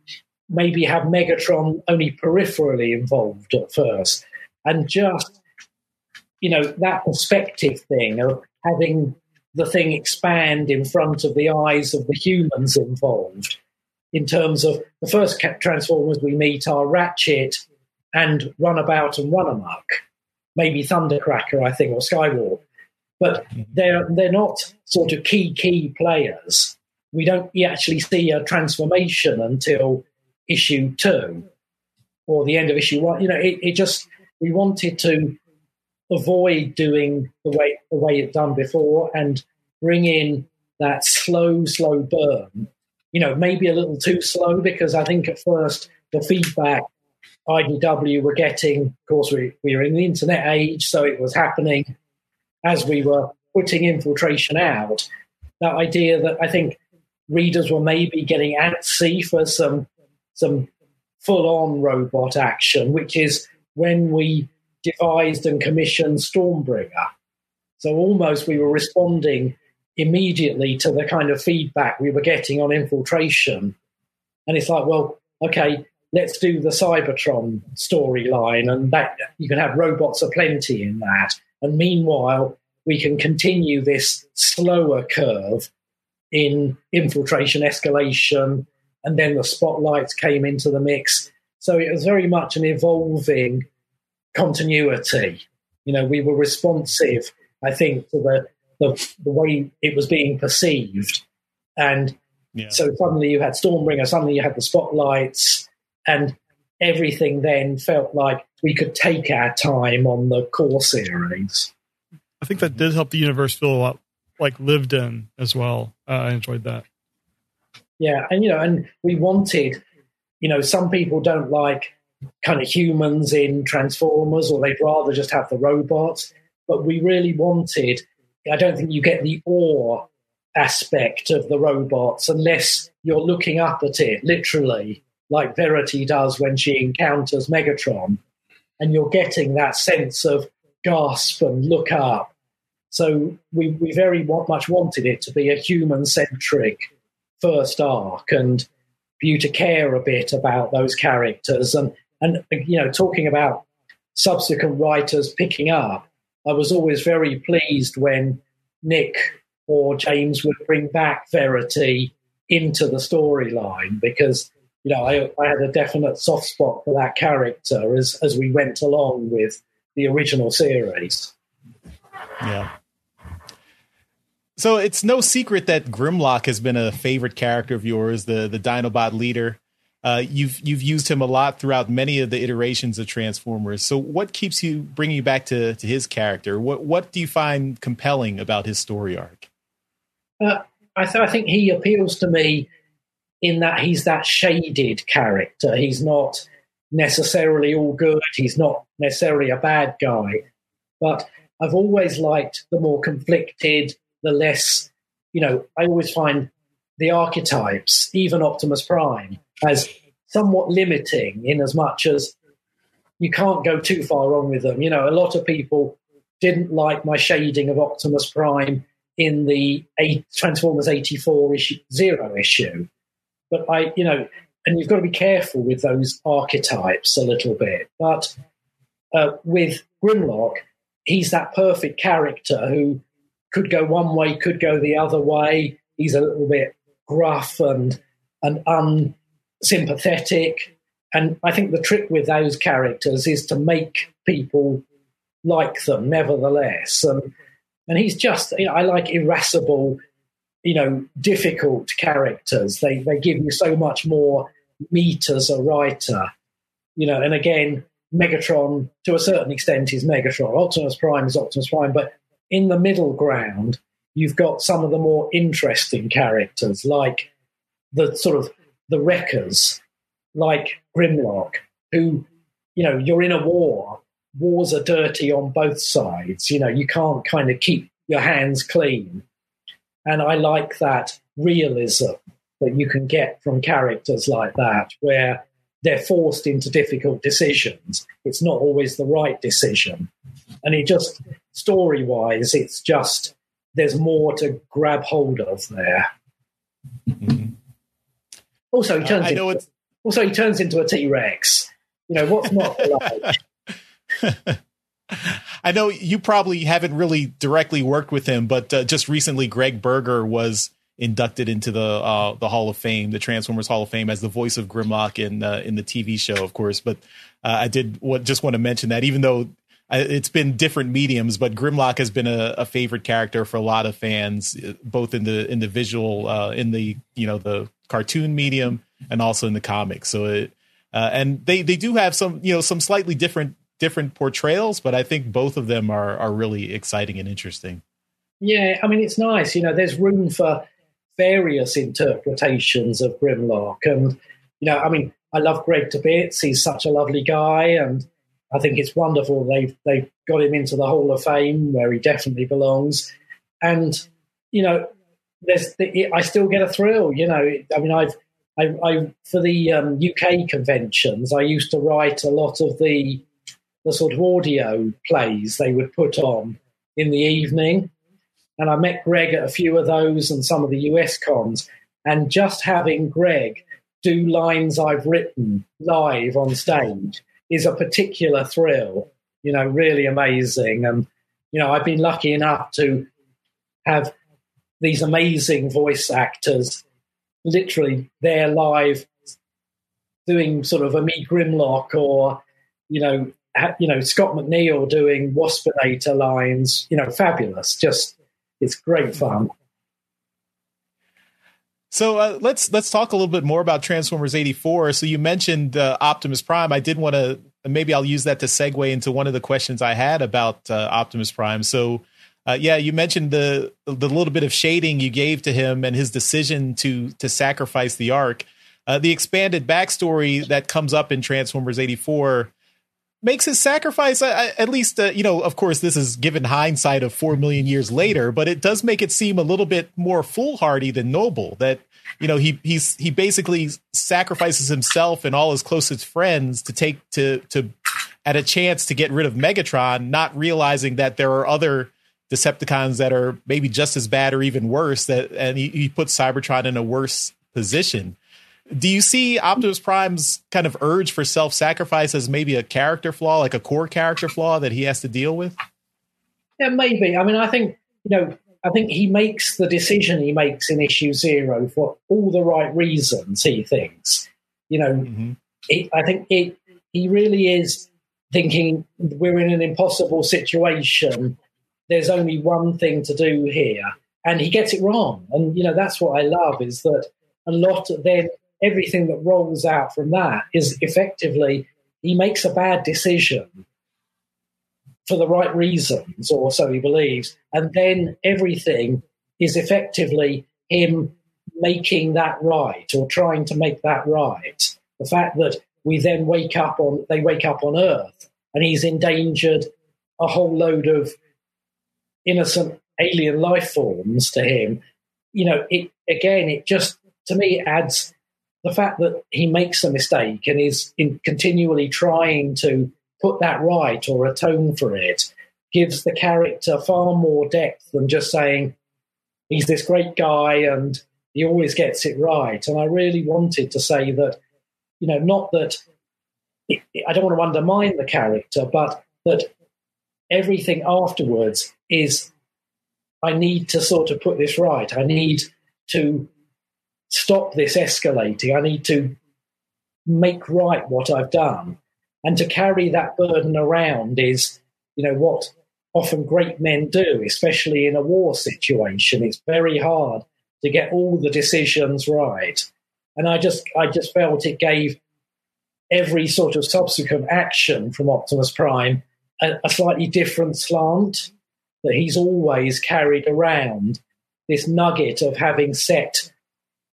maybe have Megatron only peripherally involved at first. And just, you know, that perspective thing of having the thing expand in front of the eyes of the humans involved. In terms of the first Transformers we meet are Ratchet and Runabout and Runamuck, maybe Thundercracker, I think, or Skywalk. But they're they're not sort of key key players. We don't actually see a transformation until issue two or the end of issue one. You know, it, it just we wanted to avoid doing the way the way it done before and bring in that slow, slow burn. You know, maybe a little too slow because I think at first the feedback IDW were getting, of course, we, we were in the internet age, so it was happening as we were putting infiltration out. That idea that I think readers were maybe getting antsy for some some full on robot action, which is when we devised and commissioned Stormbringer. So almost we were responding immediately to the kind of feedback we were getting on infiltration. And it's like, well, okay, let's do the Cybertron storyline, and that you can have robots aplenty in that. And meanwhile, we can continue this slower curve in infiltration escalation, and then the spotlights came into the mix. So it was very much an evolving continuity. You know, we were responsive, I think, to the the, the way it was being perceived. And yeah. so suddenly you had Stormbringer, suddenly you had the spotlights, and everything then felt like we could take our time on the core series. I think that did help the universe feel a lot like lived in as well. Uh, I enjoyed that. Yeah, and you know, and we wanted, you know, some people don't like kind of humans in Transformers, or they'd rather just have the robots. But we really wanted I don't think you get the awe aspect of the robots unless you're looking up at it literally, like Verity does when she encounters Megatron, and you're getting that sense of gasp and look up. So we, we very much wanted it to be a human centric first arc and you to care a bit about those characters and and you know talking about subsequent writers picking up I was always very pleased when Nick or James would bring back Verity into the storyline because you know I, I, had a definite soft spot for that character as as we went along with the original series. Yeah. So it's no secret that Grimlock has been a favorite character of yours, the the Dinobot leader. Uh, you've you've used him a lot throughout many of the iterations of Transformers. So, what keeps you bringing you back to, to his character? What what do you find compelling about his story arc? Uh, I, th- I think he appeals to me in that he's that shaded character. He's not necessarily all good. He's not necessarily a bad guy. But I've always liked the more conflicted, the less, you know, I always find the archetypes, even Optimus Prime, as somewhat limiting in as much as you can't go too far wrong with them. You know, a lot of people didn't like my shading of Optimus Prime in the Transformers 84 issue, zero issue. But I, you know, and you've got to be careful with those archetypes a little bit. But uh, with Grimlock, he's that perfect character who could go one way, could go the other way. He's a little bit gruff and and un sympathetic. And I think the trick with those characters is to make people like them, nevertheless. And and he's just, you know, I like irascible, you know, difficult characters. They they give you so much more meat as a writer, you know. And again, Megatron to a certain extent is Megatron. Optimus Prime is Optimus Prime, but in the middle ground, you've got some of the more interesting characters, like the sort of the wreckers like Grimlock, who, you know, you're in a war. Wars are dirty on both sides. You know, you can't kind of keep your hands clean. And I like that realism that you can get from characters like that, where they're forced into difficult decisions. It's not always the right decision. And it just, story wise, it's just, there's more to grab hold of there. Mm-hmm. Also, he turns. I know into, it's... Also, he turns into a T Rex. You know what's not like. I know you probably haven't really directly worked with him, but uh, just recently, Gregg Berger was inducted into the uh, the Hall of Fame, the Transformers Hall of Fame, as the voice of Grimlock in uh, in the TV show, of course. But uh, I did what, just want to mention that, even though uh, it's been different mediums, but Grimlock has been a, a favorite character for a lot of fans, uh, both in the in the visual, uh, in the you know the cartoon medium, and also in the comics. So it. Uh, and they, they do have some you know some slightly different different portrayals, but I think both of them are are really exciting and interesting. Yeah, I mean it's nice. You know, there's room for various interpretations of Grimlock, and you know, I mean, I love Gregg to bits. He's such a lovely guy, and I think it's wonderful they've they've got him into the Hall of Fame where he definitely belongs. And you know, there's the, I still get a thrill. You know, I mean, I've I, I for the um, UK conventions, I used to write a lot of the the sort of audio plays they would put on in the evening. And I met Gregg at a few of those and some of the US cons. And just having Gregg do lines I've written live on stage is a particular thrill, you know, really amazing. And, you know, I've been lucky enough to have these amazing voice actors literally there live doing sort of a me Grimlock or, you know, you know Scott McNeil doing Waspinator lines, you know, fabulous. Just it's great fun. So uh, let's let's talk a little bit more about Transformers '84. So you mentioned uh, Optimus Prime. I did want to maybe I'll use that to segue into one of the questions I had about uh, Optimus Prime. So uh, yeah, you mentioned the the little bit of shading you gave to him and his decision to to sacrifice the arc. Uh, the expanded backstory that comes up in Transformers '84 makes his sacrifice at least uh, you know of course this is given hindsight of 4 million years later but it does make it seem a little bit more foolhardy than noble that you know he he's he basically sacrifices himself and all his closest friends to take to to at a chance to get rid of Megatron not realizing that there are other Decepticons that are maybe just as bad or even worse that and he, he puts Cybertron in a worse position do you see Optimus Prime's kind of urge for self sacrifice as maybe a character flaw, like a core character flaw that he has to deal with? Yeah, maybe. I mean, I think, you know, I think he makes the decision he makes in issue zero for all the right reasons, he thinks. You know, mm-hmm. it, I think it, he really is thinking we're in an impossible situation. There's only one thing to do here. And he gets it wrong. And, you know, that's what I love is that a lot of then everything that rolls out from that is effectively he makes a bad decision for the right reasons, or so he believes, and then everything is effectively him making that right or trying to make that right. The fact that we then wake up on they wake up on Earth and he's endangered a whole load of innocent alien life forms to him. You know, it again, it just to me adds the fact that he makes a mistake and is continually trying to put that right or atone for it gives the character far more depth than just saying he's this great guy and he always gets it right. And I really wanted to say that, you know, not that I don't want to undermine the character, but that everything afterwards is I need to sort of put this right. I need to stop this escalating. I need to make right what I've done. And to carry that burden around is, you know, what often great men do, especially in a war situation. It's very hard to get all the decisions right. And I just I just felt it gave every sort of subsequent action from Optimus Prime a, a slightly different slant that he's always carried around this nugget of having set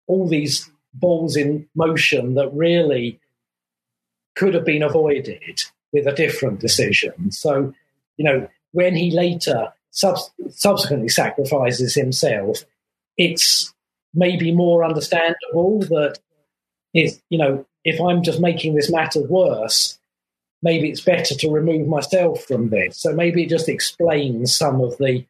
all these balls in motion that really could have been avoided with a different decision. So, you know, when he later sub- subsequently sacrifices himself, it's maybe more understandable that if, you know, if I'm just making this matter worse, maybe it's better to remove myself from this. So maybe it just explains some of the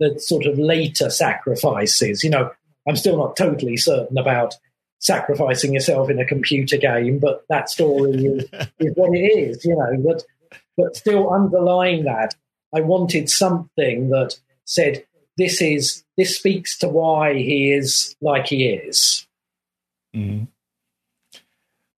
the sort of later sacrifices. You know, I'm still not totally certain about sacrificing yourself in a computer game, but that story is, is what it is, you know. But but still underlying that, I wanted something that said this is this speaks to why he is like he is. Mm-hmm.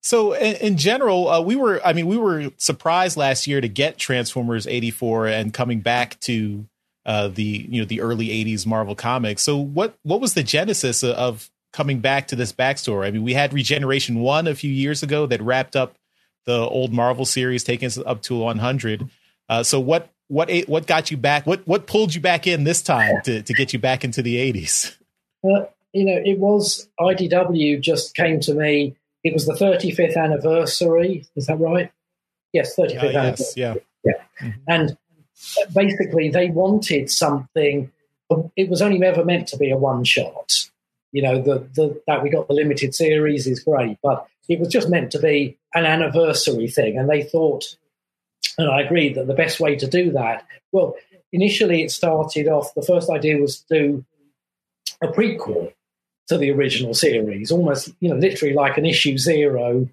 So in, in general, uh, we were, I mean, we were surprised last year to get Transformers 84 and coming back to uh, the, you know, the early 80s Marvel comics. So what, what was the genesis of coming back to this backstory? I mean, we had Regeneration 1 a few years ago that wrapped up the old Marvel series, taking us up to 100. Uh, so what, what, what got you back? What, what pulled you back in this time to, to get you back into the 80s? Uh, you know, it was IDW just came to me it was the 35th anniversary. Is that right? Yes, 35th uh, anniversary. Yes, yeah. Yeah. Mm-hmm. And basically, they wanted something. It was only ever meant to be a one shot. You know, the, the, that we got the limited series is great, but it was just meant to be an anniversary thing. And they thought, and I agreed that the best way to do that, well, initially it started off, the first idea was to do a prequel to the original series, almost, you know, literally like an issue zero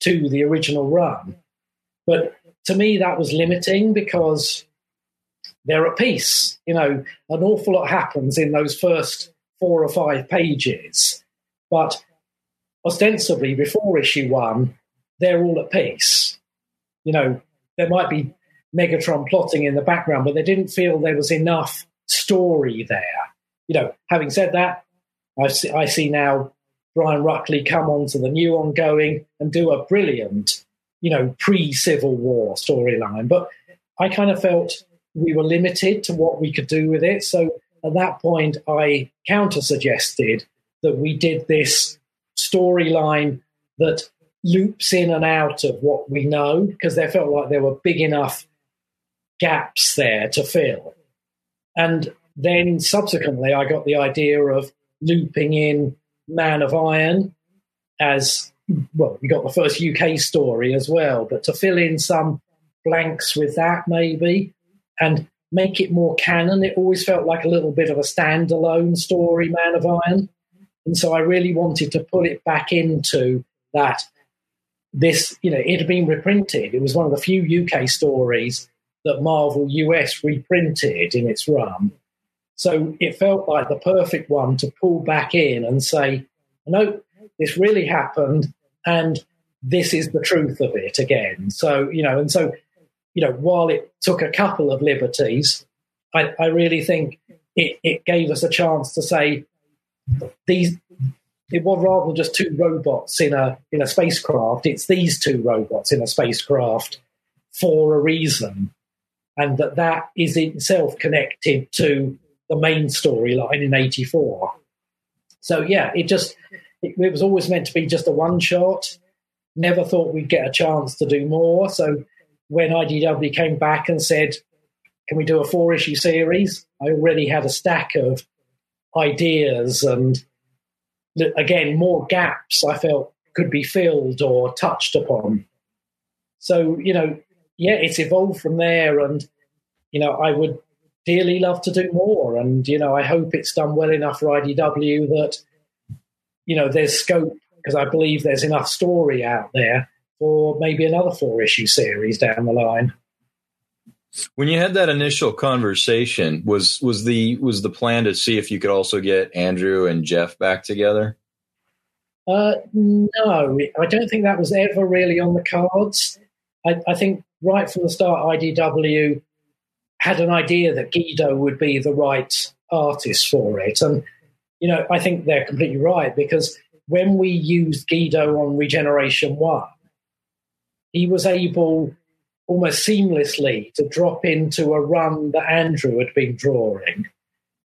to the original run. But to me, that was limiting because they're at peace. You know, an awful lot happens in those first four or five pages. But ostensibly, before issue one, they're all at peace. You know, there might be Megatron plotting in the background, but they didn't feel there was enough story there. You know, having said that, see, I see now Brian Ruckley come on to the new ongoing and do a brilliant, you know, pre Civil War storyline. But I kind of felt we were limited to what we could do with it. So at that point, I counter suggested that we did this storyline that loops in and out of what we know because there felt like there were big enough gaps there to fill. And then subsequently, I got the idea of looping in Man of Iron as well. We got the first UK story as well, but to fill in some blanks with that maybe and make it more canon, it always felt like a little bit of a standalone story, Man of Iron. And so I really wanted to put it back into that. This, you know, it had been reprinted. It was one of the few UK stories that Marvel US reprinted in its run. So it felt like the perfect one to pull back in and say, no, this really happened, and this is the truth of it again. So, you know, and so, you know, while it took a couple of liberties, I, I really think it, it gave us a chance to say these it was rather than just two robots in a in a spacecraft, it's these two robots in a spacecraft for a reason. And that that is itself connected to the main storyline in 84. So, yeah, it just, it, it was always meant to be just a one shot. Never thought we'd get a chance to do more. So, when IDW came back and said, Can we do a four issue series? I already had a stack of ideas and, again, more gaps I felt could be filled or touched upon. So, you know, yeah, it's evolved from there. And, you know, I would dearly love to do more. And, you know, I hope it's done well enough for IDW that, you know, there's scope because I believe there's enough story out there for maybe another four issue series down the line. When you had that initial conversation, was was the was the plan to see if you could also get Andrew and Jeff back together? Uh, no, I don't think that was ever really on the cards. I, I think right from the start, IDW had an idea that Guido would be the right artist for it. And, you know, I think they're completely right because when we used Guido on Regeneration 1, he was able almost seamlessly to drop into a run that Andrew had been drawing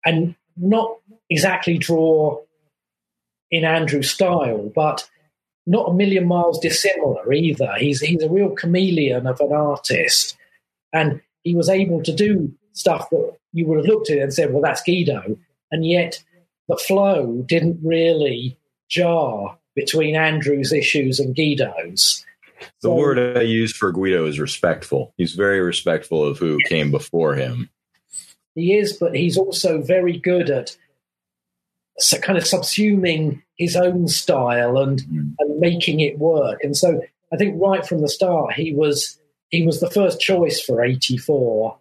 and not exactly draw in Andrew's style, but not a million miles dissimilar either. He's he's a real chameleon of an artist. And he was able to do stuff that you would have looked at and said, well, that's Guido. And yet the flow didn't really jar between Andrew's issues and Guido's. The so, word I use for Guido is respectful. He's very respectful of who came before him. He is, but he's also very good at kind of subsuming his own style and, mm. and making it work. And so I think right from the start, he was he was the first choice for 84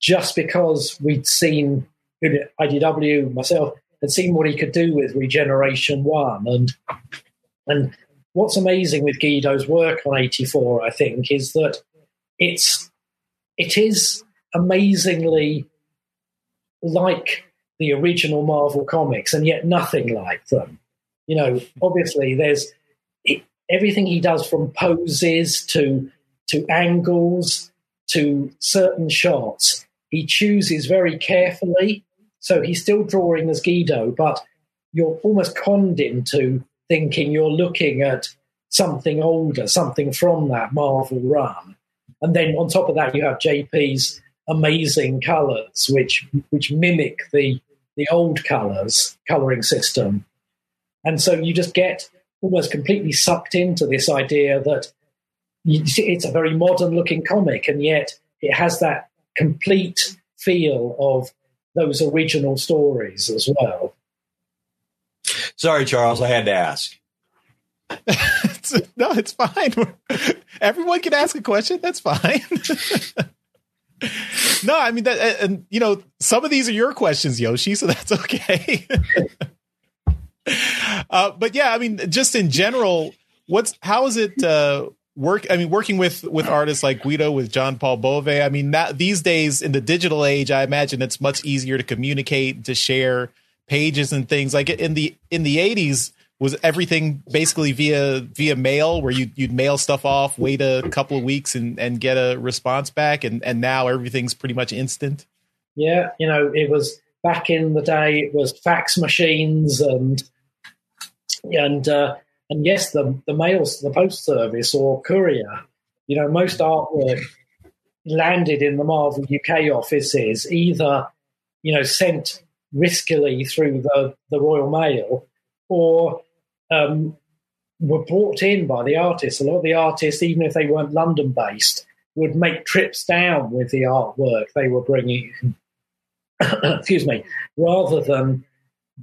just because we'd seen IDW, myself, had seen what he could do with Regeneration 1. And, and what's amazing with Guido's work on 84, I think, is that it's it is amazingly like the original Marvel comics, and yet nothing like them. You know, obviously, there's everything he does from poses to to angles to certain shots. He chooses very carefully, so he's still drawing as Guido, but you're almost conned into thinking you're looking at something older, something from that Marvel run. And then on top of that, you have JP's amazing colors, which which mimic the the old colors coloring system. And so you just get almost completely sucked into this idea that it's a very modern looking comic, and yet it has that complete feel of those original stories as well. Sorry, Charles, I had to ask. no, it's fine. Everyone can ask a question. That's fine. no, I mean that, and you know, some of these are your questions, Yoshi, so that's okay. uh, but yeah, I mean, just in general, what's how is it uh, work? I mean, working with with artists like Guido, with John Paul Bove. I mean, that, these days in the digital age, I imagine it's much easier to communicate, to share pages and things. Like in the in the eighties, was everything basically via via mail where you you'd mail stuff off, wait a couple of weeks and and get a response back and and now everything's pretty much instant? Yeah, you know, it was back in the day it was fax machines and and uh, and yes, the the mail the post service or courier, you know, most artwork landed in the Marvel UK offices either, you know, sent riskily through the, the Royal Mail or um, were brought in by the artists. A lot of the artists, even if they weren't London based, would make trips down with the artwork they were bringing. excuse me, rather than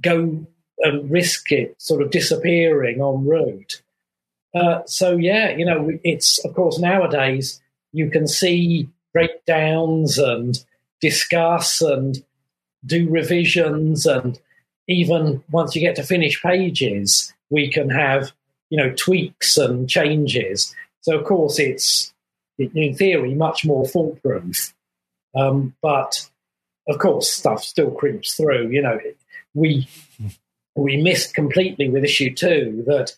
go and risk it sort of disappearing en route. Uh, so yeah, you know, it's of course nowadays you can see breakdowns and discuss and do revisions and even once you get to finish pages, we can have you know tweaks and changes. So of course it's in theory much more foolproof, um, but of course stuff still creeps through. You know, we we missed completely with issue two that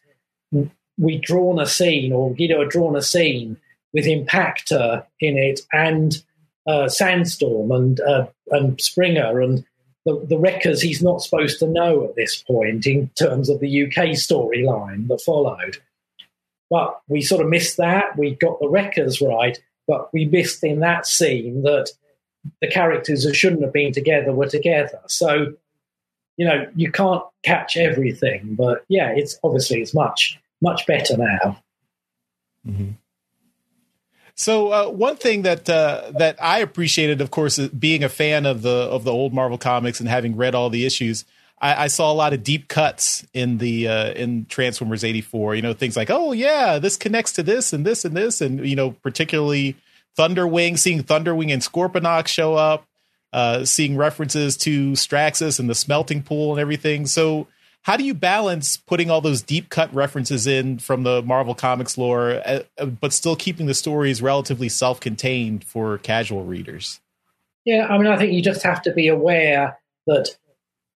we'd drawn a scene, or Guido had drawn a scene with Impactor in it and uh, Sandstorm and uh, and Springer and the, the wreckers he's not supposed to know at this point in terms of the UK storyline that followed. But we sort of missed that. We got the wreckers right, but we missed in that scene that the characters who shouldn't have been together were together. So, you know, you can't catch everything, but yeah, it's obviously it's much much better now. Mm-hmm. So uh, one thing that uh, that I appreciated, of course, being a fan of the of the old Marvel comics and having read all the issues, I, I saw a lot of deep cuts in the uh, in Transformers '84. You know, things like, oh yeah, this connects to this and this and this, and you know, particularly Thunderwing, seeing Thunderwing and Scorponok show up, uh, seeing references to Straxus and the smelting pool and everything. So how do you balance putting all those deep cut references in from the Marvel Comics lore, uh, uh, but still keeping the stories relatively self contained for casual readers? Yeah, I mean, I think you just have to be aware that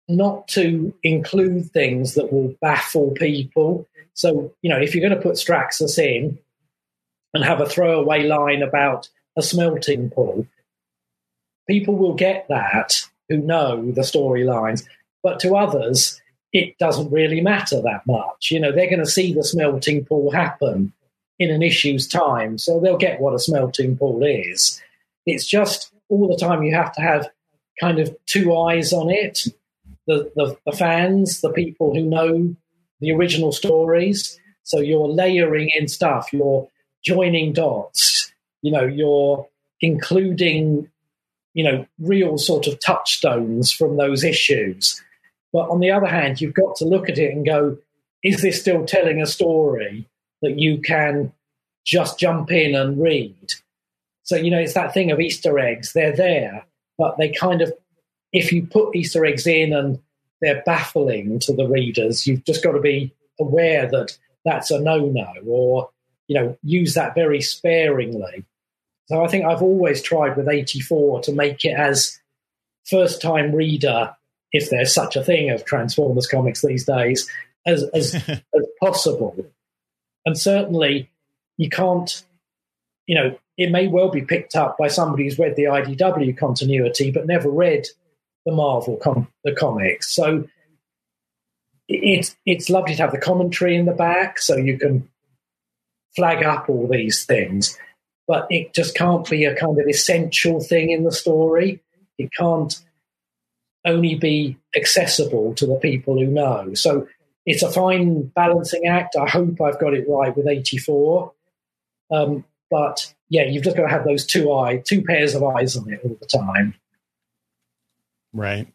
not to include things that will baffle people. So, you know, if you're going to put Straxus in and have a throwaway line about a smelting pool, people will get that who know the storylines. But to others, it doesn't really matter that much. You know, they're going to see the smelting pool happen in an issue's time, so they'll get what a smelting pool is. It's just all the time you have to have kind of two eyes on it the, the, the fans, the people who know the original stories. So you're layering in stuff, you're joining dots, you know, you're including, you know, real sort of touchstones from those issues but on the other hand, you've got to look at it and go, is this still telling a story that you can just jump in and read? So, you know, it's that thing of Easter eggs. They're there, but they kind of, if you put Easter eggs in and they're baffling to the readers, you've just got to be aware that that's a no no or, you know, use that very sparingly. So I think I've always tried with 84 to make it as first time reader, if there's such a thing of Transformers comics these days, as, as, as possible. And certainly you can't, you know, it may well be picked up by somebody who's read the IDW continuity but never read the Marvel com- the comics. So it's it's lovely to have the commentary in the back, so you can flag up all these things. But it just can't be a kind of essential thing in the story. It can't only be accessible to the people who know. So it's a fine balancing act. I hope I've got it right with 84. Um, but yeah, you've just got to have those two eye, two pairs of eyes on it all the time. Right.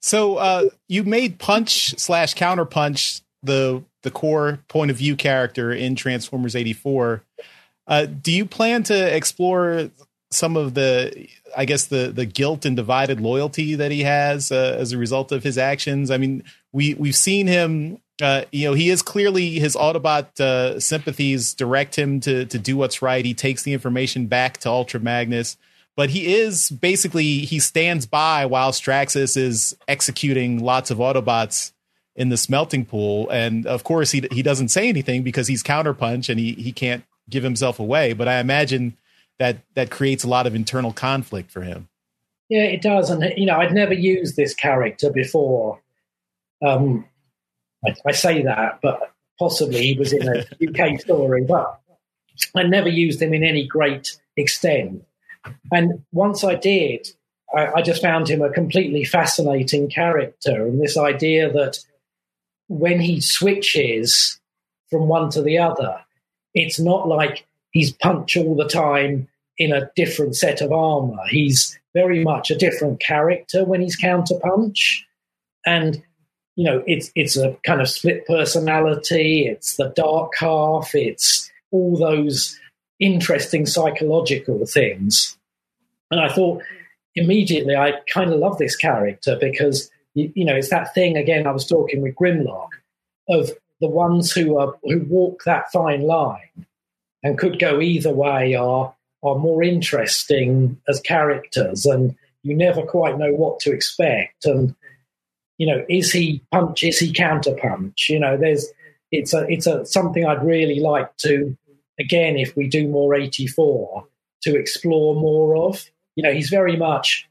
So uh, you made Punch slash Counterpunch the the core point of view character in Transformers '84. Uh, do you plan to explore some of the, I guess the the guilt and divided loyalty that he has uh, as a result of his actions? I mean, we we've seen him uh, you know, he is clearly his Autobot uh, sympathies direct him to to do what's right. He takes the information back to Ultra Magnus, but he is basically he stands by while Straxus is executing lots of Autobots in the smelting pool, and of course he he doesn't say anything because he's counterpunch and he he can't give himself away. But I imagine that that creates a lot of internal conflict for him. Yeah, it does, and you know, I'd never used this character before. Um, I, I say that, but possibly he was in a UK story, but I never used him in any great extent. And once I did, I, I, just found him a completely fascinating character. And this idea that when he switches from one to the other, it's not like he's punch all the time in a different set of armor. He's very much a different character when he's counterpunch. And you know, it's it's a kind of split personality. It's the dark half. It's all those interesting psychological things. And I thought immediately, I kind of love this character because you, you know it's that thing again. I was talking with Grimlock of the ones who are who walk that fine line and could go either way are are more interesting as characters, and you never quite know what to expect. And you know, is he punch? Is he counter punch? You know, there's it's a it's a something I'd really like to again if we do more 84 to explore more of. You know, he's very much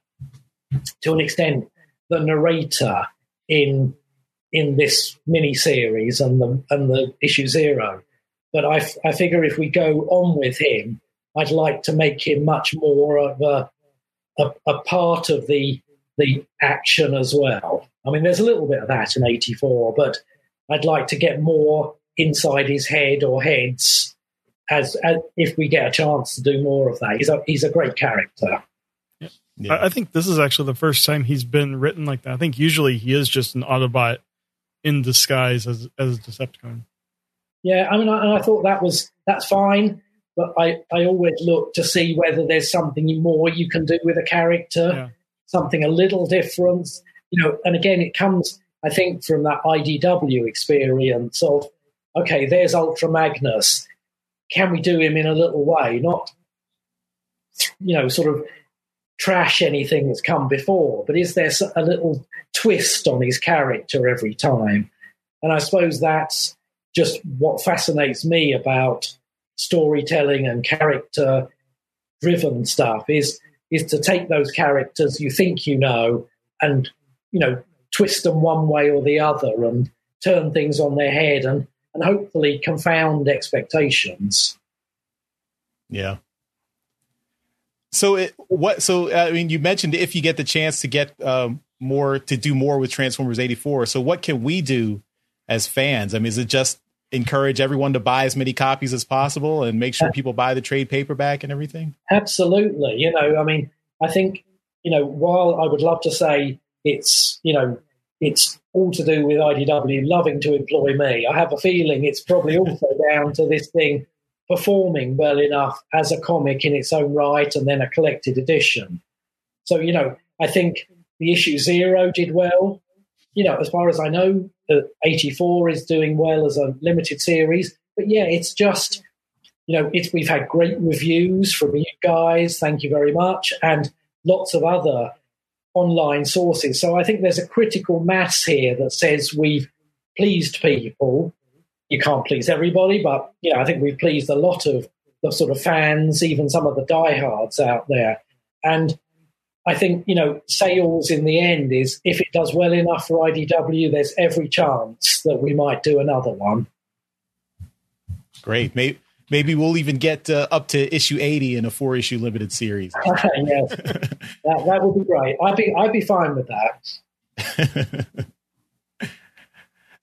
to an extent the narrator in in this mini series and the and the issue zero. But I, I figure if we go on with him, I'd like to make him much more of a a, a part of the the action as well. I mean, there's a little bit of that in 84, but I'd like to get more inside his head or heads as, as if we get a chance to do more of that. He's a, he's a great character. Yeah. I think this is actually the first time he's been written like that. I think usually he is just an Autobot in disguise as as a Decepticon. Yeah, I mean, I, I thought that was that's fine, but I I always look to see whether there's something more you can do with a character. Yeah something a little different. You know, and again, it comes, I think, from that IDW experience of, okay, there's Ultra Magnus. Can we do him in a little way? Not, you know, sort of trash anything that's come before, but is there a little twist on his character every time? And I suppose that's just what fascinates me about storytelling and character driven stuff is is to take those characters you think you know and you know twist them one way or the other and turn things on their head and and hopefully confound expectations yeah so it what so i mean you mentioned if you get the chance to get um, more to do more with transformers 84 so what can we do as fans i mean is it just encourage everyone to buy as many copies as possible and make sure people buy the trade paperback and everything? Absolutely. You know, I mean, I think, you know, while I would love to say it's, you know, it's all to do with IDW loving to employ me, I have a feeling it's probably also down to this thing performing well enough as a comic in its own right and then a collected edition. So, you know, I think the issue zero did well. You know, as far as I know, the 84 is doing well as a limited series. But yeah, it's just, you know, it's, we've had great reviews from you guys. Thank you very much. And lots of other online sources. So I think there's a critical mass here that says we've pleased people. You can't please everybody, but you know, I think we've pleased a lot of the sort of fans, even some of the diehards out there. And I think, you know, sales in the end is if it does well enough for IDW, there's every chance that we might do another one. Great. Maybe, maybe we'll even get uh, up to issue 80 in a four issue limited series. yes. that, that would be great. I'd be, I'd be fine with that.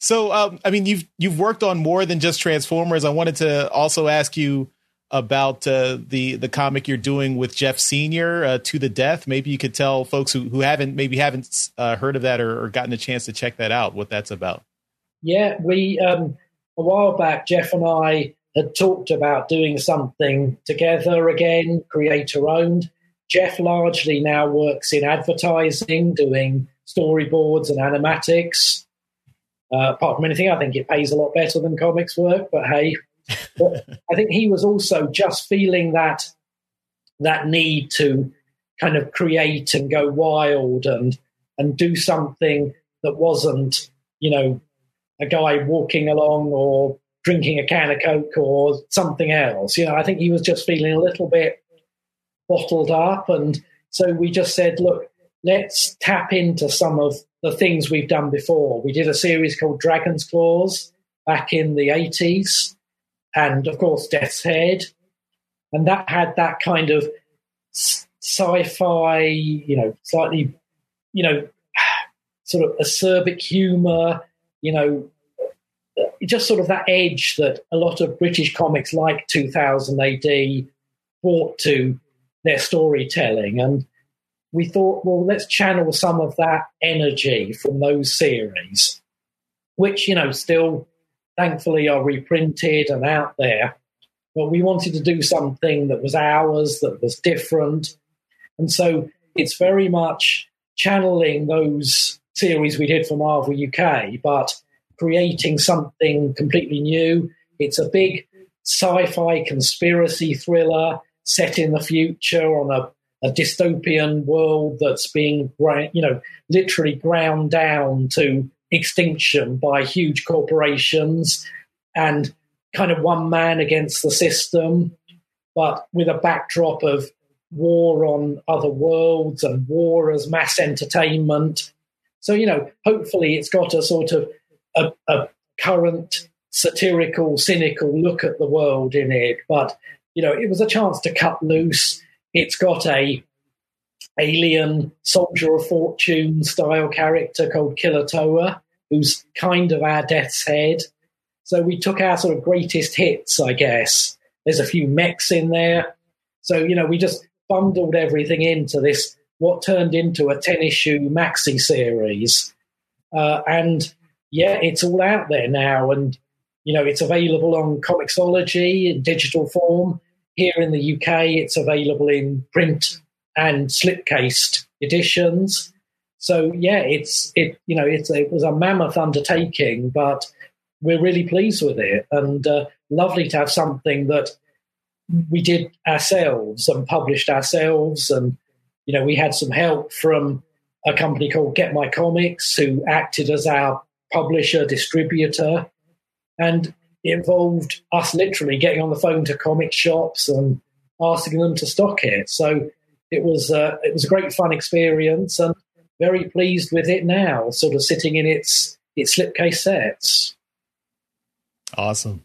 so, um, I mean, you've, you've worked on more than just Transformers. I wanted to also ask you, about uh, the the comic you're doing with Jeff Senior uh, to the death. Maybe you could tell folks who, who haven't maybe haven't uh, heard of that or, or, gotten a chance to check that out what that's about. Yeah, we um, a while back Jeff and I had talked about doing something together again, creator owned. Jeff largely now works in advertising, doing storyboards and animatics. Uh, apart from anything, I think it pays a lot better than comics work, but hey, but I think he was also just feeling that that need to kind of create and go wild and and do something that wasn't, you know, a guy walking along or drinking a can of Coke or something else. You know, I think he was just feeling a little bit bottled up. And so we just said, look, let's tap into some of the things we've done before. We did a series called Dragon's Claws back in the 80s and of course Death's Head, and that had that kind of sci-fi, you know, slightly, you know, sort of acerbic humor, you know, uh, just sort of that edge that a lot of British comics like 2000 AD brought to their storytelling. And we thought, well, let's channel some of that energy from those series, which, you know, still thankfully are reprinted and out there. But we wanted to do something that was ours, that was different. And so it's very much channeling those series we did for Marvel UK, but creating something completely new. It's a big sci fi conspiracy thriller set in the future on a, a dystopian world that's being, you know, literally ground down to extinction by huge corporations and kind of one man against the system, but with a backdrop of war on other worlds and war as mass entertainment. So, you know, hopefully it's got a sort of a, a current satirical, cynical look at the world in it. But, you know, it was a chance to cut loose. It's got a alien soldier of fortune style character called Killer Toa, who's kind of our death's head. So we took our sort of greatest hits, I guess. There's a few mechs in there. So, you know, we just bundled everything into this, what turned into a 10 issue maxi series. Uh, and yeah, it's all out there now. And, you know, it's available on Comixology in digital form. Here in the UK, it's available in print and slipcased editions. So yeah, it's it you know it's it was a mammoth undertaking, but we're really pleased with it. And uh, lovely to have something that we did ourselves and published ourselves. And you know we had some help from a company called Get My Comics who acted as our publisher distributor. And it involved us literally getting on the phone to comic shops and asking them to stock it so it was uh, it was a great fun experience and very pleased with it now, sort of sitting in its its slipcase sets. Awesome.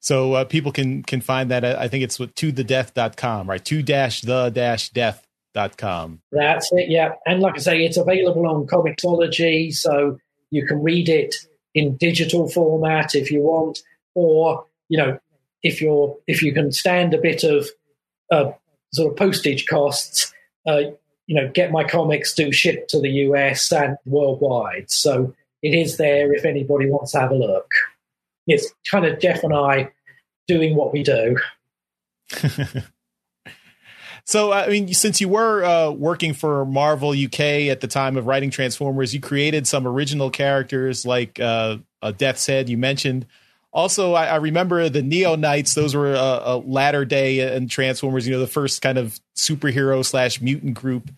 So uh, people can can find that. I think it's with to the death.com, right? To dash the dash death.com. That's it, yeah. And like I say, it's available on Comixology, so you can read it in digital format if you want, or you know, if you're if you can stand a bit of uh, sort of postage costs, uh, you know, get my comics do ship to the US and worldwide. So it is there if anybody wants to have a look. It's kind of Jeff and I doing what we do. so, I mean, since you were uh, working for Marvel UK at the time of writing Transformers, you created some original characters like uh, Death's Head. You mentioned. Also, I, I remember the Neo Knights; those were a, latter day in Transformers. You know, the first kind of superhero slash mutant group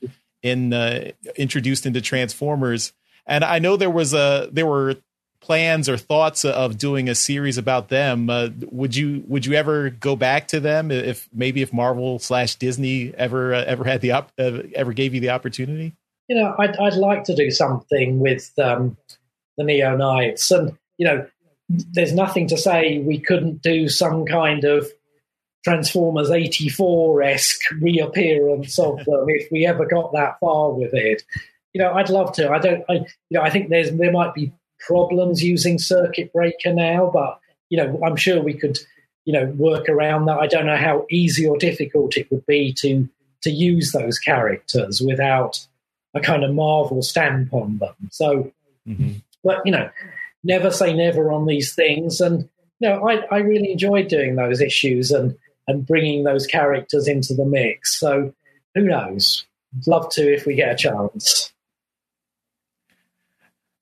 in uh, introduced into Transformers. And I know there was a there were plans or thoughts of doing a series about them. Uh, would you would you ever go back to them if maybe if Marvel slash Disney ever uh, ever had the op- uh, ever gave you the opportunity? You know, I'd I'd like to do something with um, the Neo Knights, and you know, there's nothing to say we couldn't do some kind of Transformers 84 esque reappearance of them if we ever got that far with it. You know, I'd love to. I don't. I, you know, I think there's there might be problems using Circuit Breaker now, but you know, I'm sure we could, you know, work around that. I don't know how easy or difficult it would be to to use those characters without a kind of Marvel stamp on them. So, mm-hmm. but you know, never say never on these things. And you know, I, I really enjoyed doing those issues and and bringing those characters into the mix. So, who knows? Love to if we get a chance.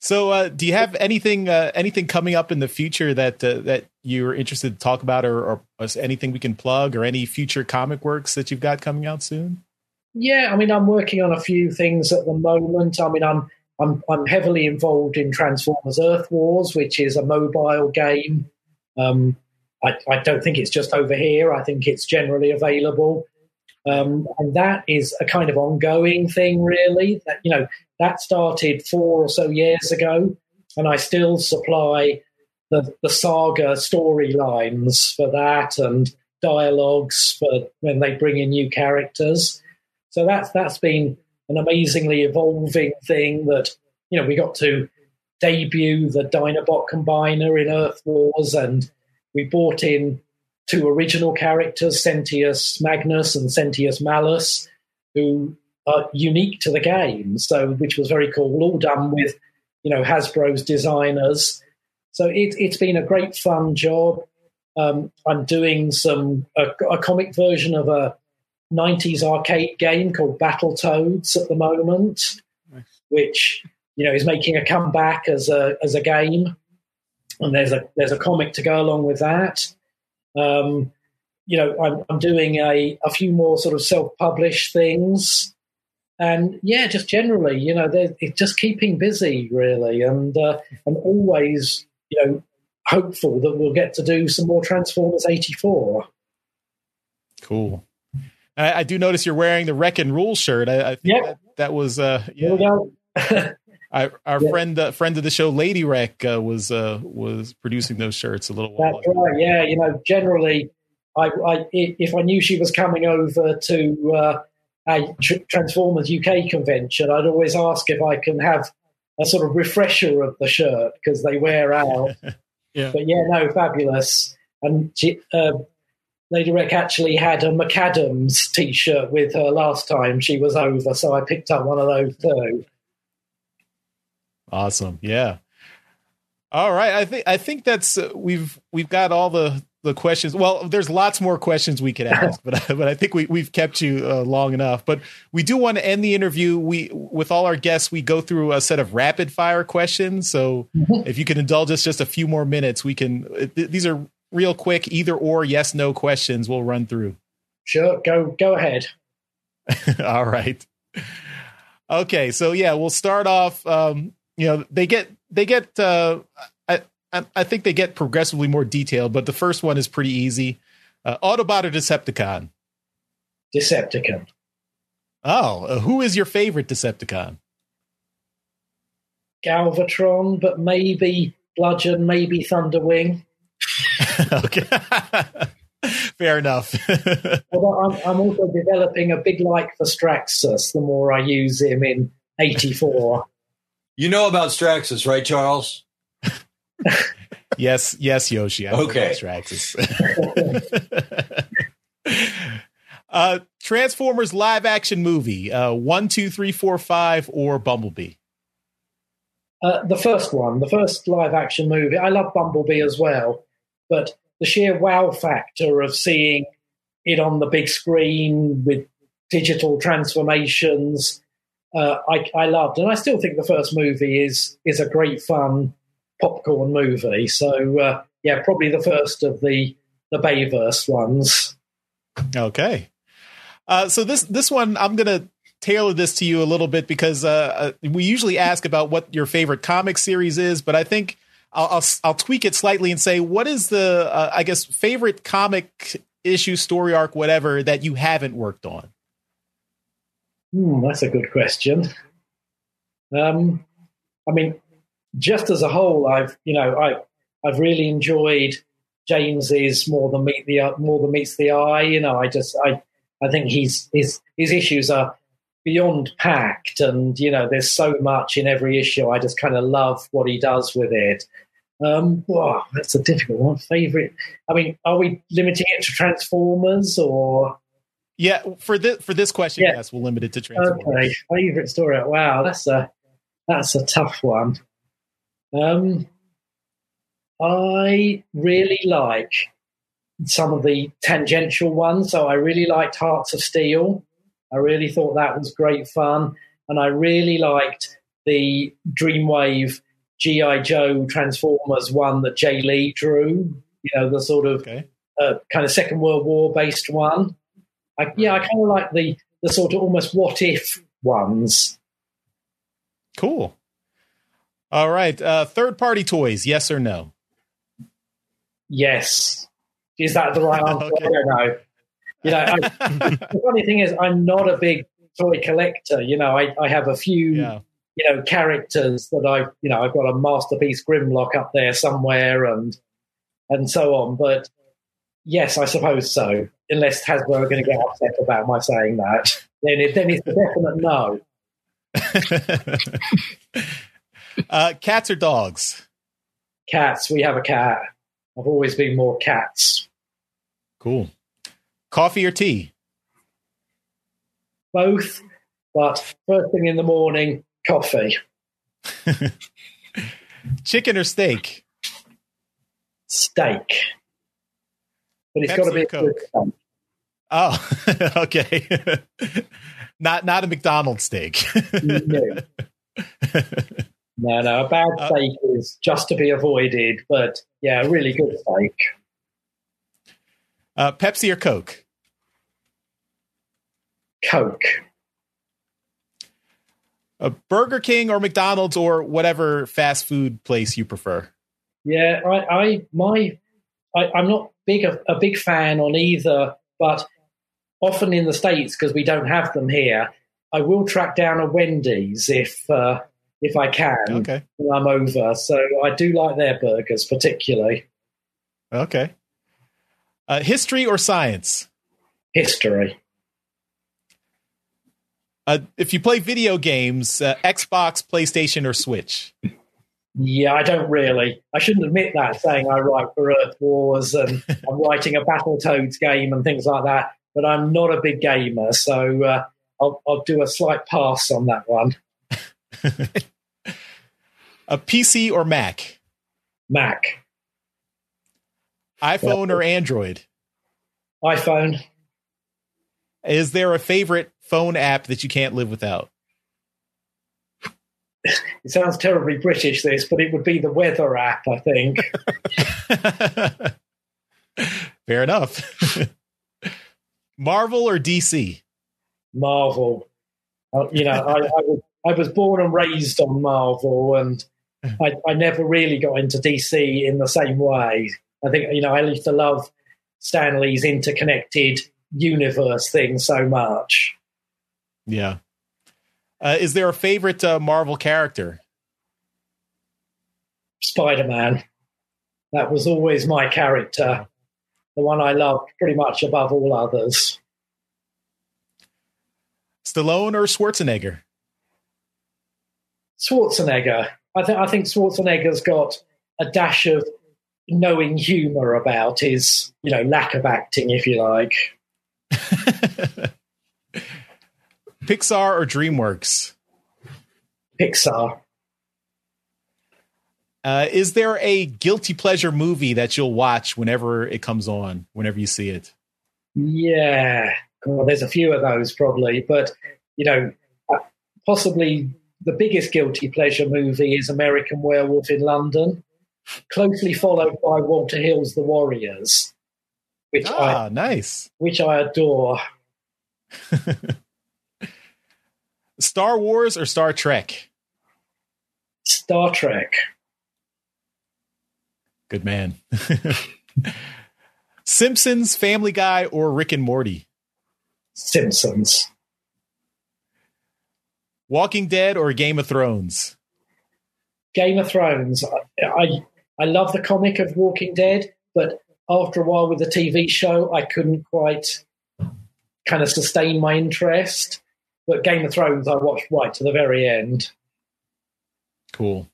So, uh, do you have anything uh, anything coming up in the future that uh, that you're interested to talk about, or, or anything we can plug, or any future comic works that you've got coming out soon? Yeah, I mean, I'm working on a few things at the moment. I mean, I'm I'm I'm heavily involved in Transformers Earth Wars, which is a mobile game. Um, I, I don't think it's just over here. I think it's generally available. Um, and that is a kind of ongoing thing, really. That you know that started four or so years ago, and I still supply the, the saga storylines for that and dialogues for when they bring in new characters. So that's that's been an amazingly evolving thing. That you know we got to debut the Dinobot Combiner in Earth Wars, and we brought in two original characters, Sentius Magnus and Sentius Malus, who are unique to the game. So, which was very cool. All done with, you know, Hasbro's designers. So it, has been a great fun job. Um, I'm doing some a, a, comic version of a 90s arcade game called Battletoads at the moment, nice. which you know is making a comeback as a as a game. And there's a there's a comic to go along with that. Um, you know, I'm, I'm doing a, a few more sort of self-published things, and yeah, just generally, you know, it's just keeping busy really, and uh, I'm always, you know, hopeful that we'll get to do some more Transformers '84. Cool. I, I, do notice you're wearing the Wreck and Rule shirt. I, I think yep. that, that, was uh, yeah. I, our yeah. friend, uh, friend of the show, Lady Wreck, uh, was uh, was producing those shirts a little while. That's ago. right. Yeah, you know, generally, I, I, if I knew she was coming over to uh, a Transformers UK convention, I'd always ask if I can have a sort of refresher of the shirt because they wear out. yeah. But yeah, no, fabulous. And uh, Lady Wreck actually had a McAdams T-shirt with her last time she was over, so I picked up one of those too. Awesome. Yeah. All right. I think I think that's uh, we've we've got all the the questions. Well, there's lots more questions we could ask, but but I think we we've kept you uh, long enough. But we do want to end the interview. We with all our guests, we go through a set of rapid fire questions. So mm-hmm. if you can indulge us just a few more minutes, we can. Th- these are real quick, either or, yes, no questions. We'll run through. Sure. Go go ahead. all right. Okay. So yeah, we'll start off. Um, you know they get they get uh, I I think they get progressively more detailed, but the first one is pretty easy. Uh, Autobot or Decepticon? Decepticon. Oh, uh, who is your favorite Decepticon? Galvatron, but maybe Bludgeon, maybe Thunderwing. okay. Fair enough. Although I'm, I'm, also developing a big like for Straxus the more I use him in 84. You know about Straxus, right, Charles? Yes, yes, Yoshi. I okay, Straxus. uh, Transformers live action movie: uh, one, two, three, four, five, or Bumblebee. Uh, the first one, the first live action movie. I love Bumblebee as well, but the sheer wow factor of seeing it on the big screen with digital transformations. Uh, I, I loved, and I still think the first movie is is a great fun popcorn movie. So uh, yeah, probably the first of the the Bayverse ones. Okay. Uh, so this this one I'm gonna tailor this to you a little bit because uh, uh, we usually ask about what your favorite comic series is, but I think I'll I'll, I'll tweak it slightly and say what is the uh, I guess favorite comic issue, story arc, whatever that you haven't worked on. Hmm, that's a good question. Um, I mean, just as a whole, I've you know I I've really enjoyed James's more than meet the more than meets the eye. You know, I just I I think he's his his issues are beyond packed, and you know, there's so much in every issue. I just kind of love what he does with it. Um, wow, that's a difficult one. Favorite? I mean, are we limiting it to Transformers or? Yeah, for this for this question, yeah. yes, we'll limit it to Transformers. Okay, favorite story. Wow, that's a that's a tough one. Um, I really like some of the tangential ones. So I really liked Hearts of Steel. I really thought that was great fun. And I really liked the Dreamwave G.I. Joe Transformers one that Jae Lee drew, you know, the sort of okay. uh, kind of Second World War based one. I, yeah, I kind of like the, the sort of almost what if ones. Cool. All right. Uh, third party toys, yes or no? Yes. Is that the right answer? okay. I don't know. You know, I, the funny thing is, I'm not a big toy collector. You know, I, I have a few, yeah. you know, characters that I, you know, I've got a masterpiece Grimlock up there somewhere, and and so on. But yes, I suppose so. Unless Hasbro are going to get upset about my saying that, then it, then it's a definite no. uh, cats or dogs? Cats. We have a cat. I've always been more cats. Cool. Coffee or tea? Both, but first thing in the morning, coffee. Chicken or steak? Steak. But it's got to be a good. Oh, okay. not not a McDonald's steak. no. No, no. A bad uh, steak uh, is just to be avoided, but yeah, really good fake. Uh, Pepsi or Coke? Coke. A Burger King or McDonald's or whatever fast food place you prefer. Yeah, I, I my, I, am not big a, a big fan on either, but often in the states because we don't have them here, I will track down a Wendy's if uh, if I can. Okay, when I'm over. So I do like their burgers particularly. Okay. Uh, history or science? History. Uh, if you play video games, uh, Xbox, PlayStation, or Switch? Yeah, I don't really. I shouldn't admit that, saying I write for Earth Wars and I'm writing a Battletoads game and things like that. But I'm not a big gamer, so uh, I'll, I'll do a slight pass on that one. a PC or Mac? Mac iPhone yeah. or Android? iPhone. Is there a favorite phone app that you can't live without? It sounds terribly British, this, but it would be the weather app, I think. Fair enough. Marvel or DC? Marvel. Uh, you know, I, I, was, I was born and raised on Marvel, and I, I never really got into DC in the same way. I think you know I used to love Stan Lee's interconnected universe thing so much. Yeah. Uh, is there a favorite uh, Marvel character? Spider Man. That was always my character, the one I loved pretty much above all others. Stallone or Schwarzenegger? Schwarzenegger. I think I think Schwarzenegger's got a dash of knowing humor about his, you know, lack of acting, if you like. Pixar or DreamWorks? Pixar. Uh, is there a guilty pleasure movie that you'll watch whenever it comes on, whenever you see it? Yeah, well, there's a few of those probably, but you know, uh, possibly the biggest guilty pleasure movie is American Werewolf in London, closely followed by Walter Hill's The Warriors, which ah, I nice, which I adore. Star Wars or Star Trek? Star Trek. Good man. Simpsons, Family Guy, or Rick and Morty? Simpsons. Walking Dead or Game of Thrones? Game of Thrones. I, I I love the comic of Walking Dead, but after a while with the TV show, I couldn't quite kind of sustain my interest. But Game of Thrones, I watched right to the very end. Cool.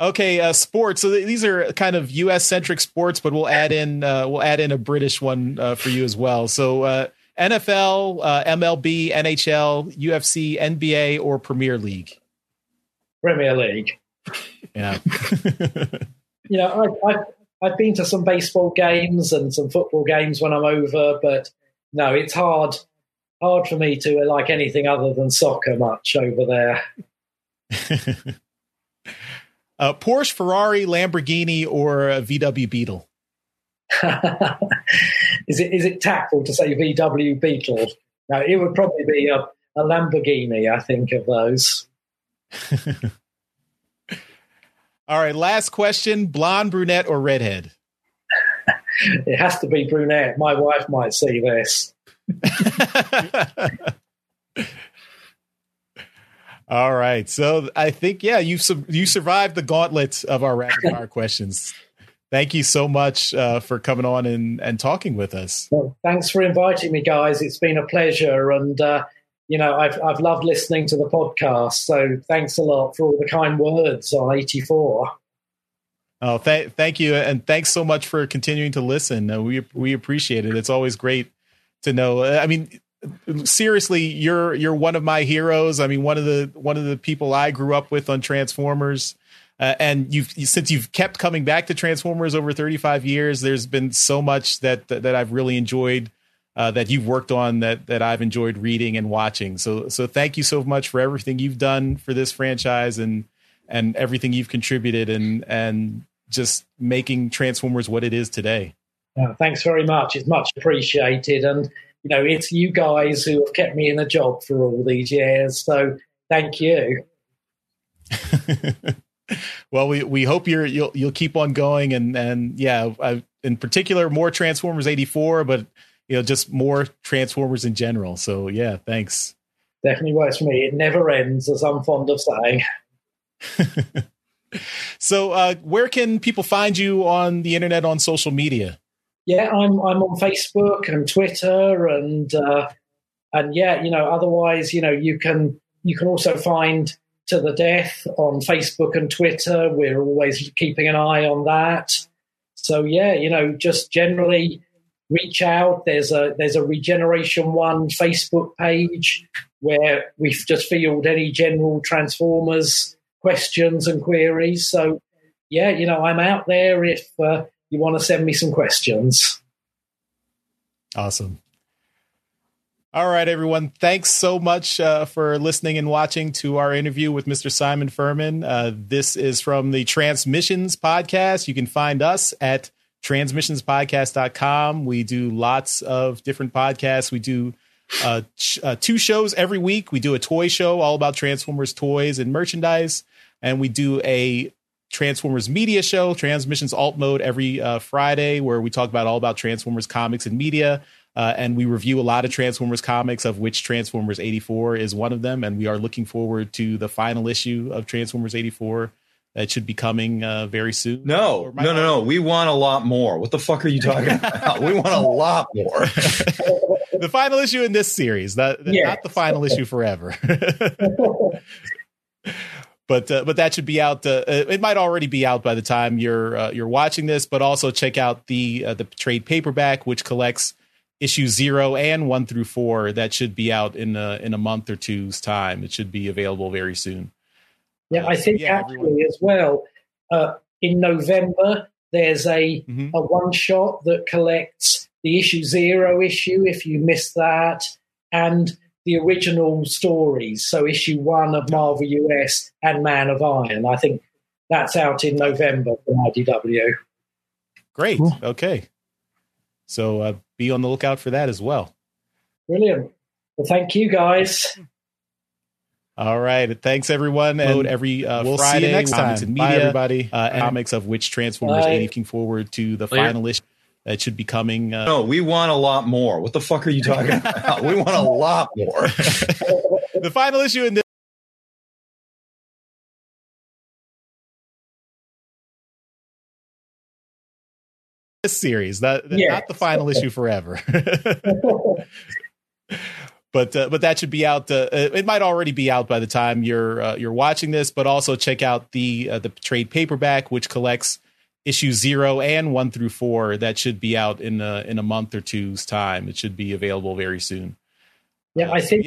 Okay, uh, sports. So th- these are kind of U.S. centric sports, but we'll add in uh, we'll add in a British one uh, for you as well. So uh, NFL, uh, MLB, NHL, UFC, NBA, or Premier League. Premier League. Yeah. You know, I, I've I've been to some baseball games and some football games when I'm over, but no, it's hard hard for me to like anything other than soccer much over there. uh, Porsche, Ferrari, Lamborghini, or VW Beetle. is it is it tactful to say VW Beetle? No, it would probably be a, a Lamborghini. I think of those. All right, last question: blonde, brunette, or redhead? It has to be brunette. My wife might see this. All right, so I think yeah, you you survived the gauntlet of our rapid fire questions. Thank you so much uh, for coming on and, and talking with us. Well, thanks for inviting me, guys. It's been a pleasure, and uh, you know I've I've loved listening to the podcast. So thanks a lot for all the kind words on eighty four. Oh, th- thank you, and thanks so much for continuing to listen. Uh, we we appreciate it. It's always great to know. I mean, seriously, you're you're one of my heroes. I mean, one of the one of the people I grew up with on Transformers. Uh, and you've since you've kept coming back to Transformers over 35 years, there's been so much that that, that I've really enjoyed uh, that you've worked on that that I've enjoyed reading and watching. So so thank you so much for everything you've done for this franchise and and everything you've contributed and and just making Transformers what it is today. Uh, thanks very much. It's much appreciated, and you know it's you guys who have kept me in the job for all these years. So thank you. well, we we hope you're you'll you'll keep on going and and yeah, I, in particular more Transformers 84, but you know just more Transformers in general. So yeah, thanks. Definitely works for me. It never ends, as I'm fond of saying. so, uh, where can people find you on the internet on social media? Yeah, I'm I'm on Facebook and Twitter and uh, and yeah, you know, otherwise, you know, you can you can also find to the death on Facebook and Twitter. We're always keeping an eye on that. So yeah, you know, just generally reach out. There's a there's a Regeneration One Facebook page where we've just field any general Transformers questions and queries. So yeah, you know, I'm out there if uh, you want to send me some questions. Awesome. All right, everyone. Thanks so much uh, for listening and watching to our interview with Mr. Simon Furman. Uh, this is from the Transmissions Podcast. You can find us at transmissionspodcast.com. We do lots of different podcasts. We do uh, ch- uh, two shows every week. We do a toy show all about Transformers toys and merchandise, and we do a Transformers media show, Transmissions Alt Mode, every uh, Friday, where we talk about all about Transformers comics and media. Uh, and we review a lot of Transformers comics, of which Transformers 84 is one of them. And we are looking forward to the final issue of Transformers 84 that should be coming uh, very soon. No, no, no, no. We want a lot more. What the fuck are you talking about? we want a lot more. the final issue in this series, not, yeah. not the final issue forever. but uh, but that should be out. Uh, it might already be out by the time you're uh, you're watching this. But also check out the uh, the trade paperback, which collects issue zero and one through four. That should be out in a, in a month or two's time. It should be available very soon. Yeah, I think so, yeah, actually everyone. as well. uh, in November, there's a, Mhm. a one shot that collects the issue zero issue if you missed that, and the original stories. So issue one of Marvel US and Man of Iron. I think that's out in November for IDW. Great. Cool. Okay. So uh, be on the lookout for that as well. Brilliant. Well, thank you guys. All right. Thanks, everyone. And every uh, we'll Friday, see you next time. And media, Bye, everybody. Uh, and comics of which Transformers Bye. 80. Looking forward to the Later. final issue that should be coming. Uh, No, we want a lot more. What the fuck are you talking about? we want a lot more. the final issue in this. This series, not, Yes. not the final issue forever. but uh, but that should be out. Uh, uh, it might already be out by the time you're uh, you're watching this. But also check out the uh, the trade paperback, which collects issue zero and one through four. That should be out in a, in a month or two's time. It should be available very soon. yeah, I think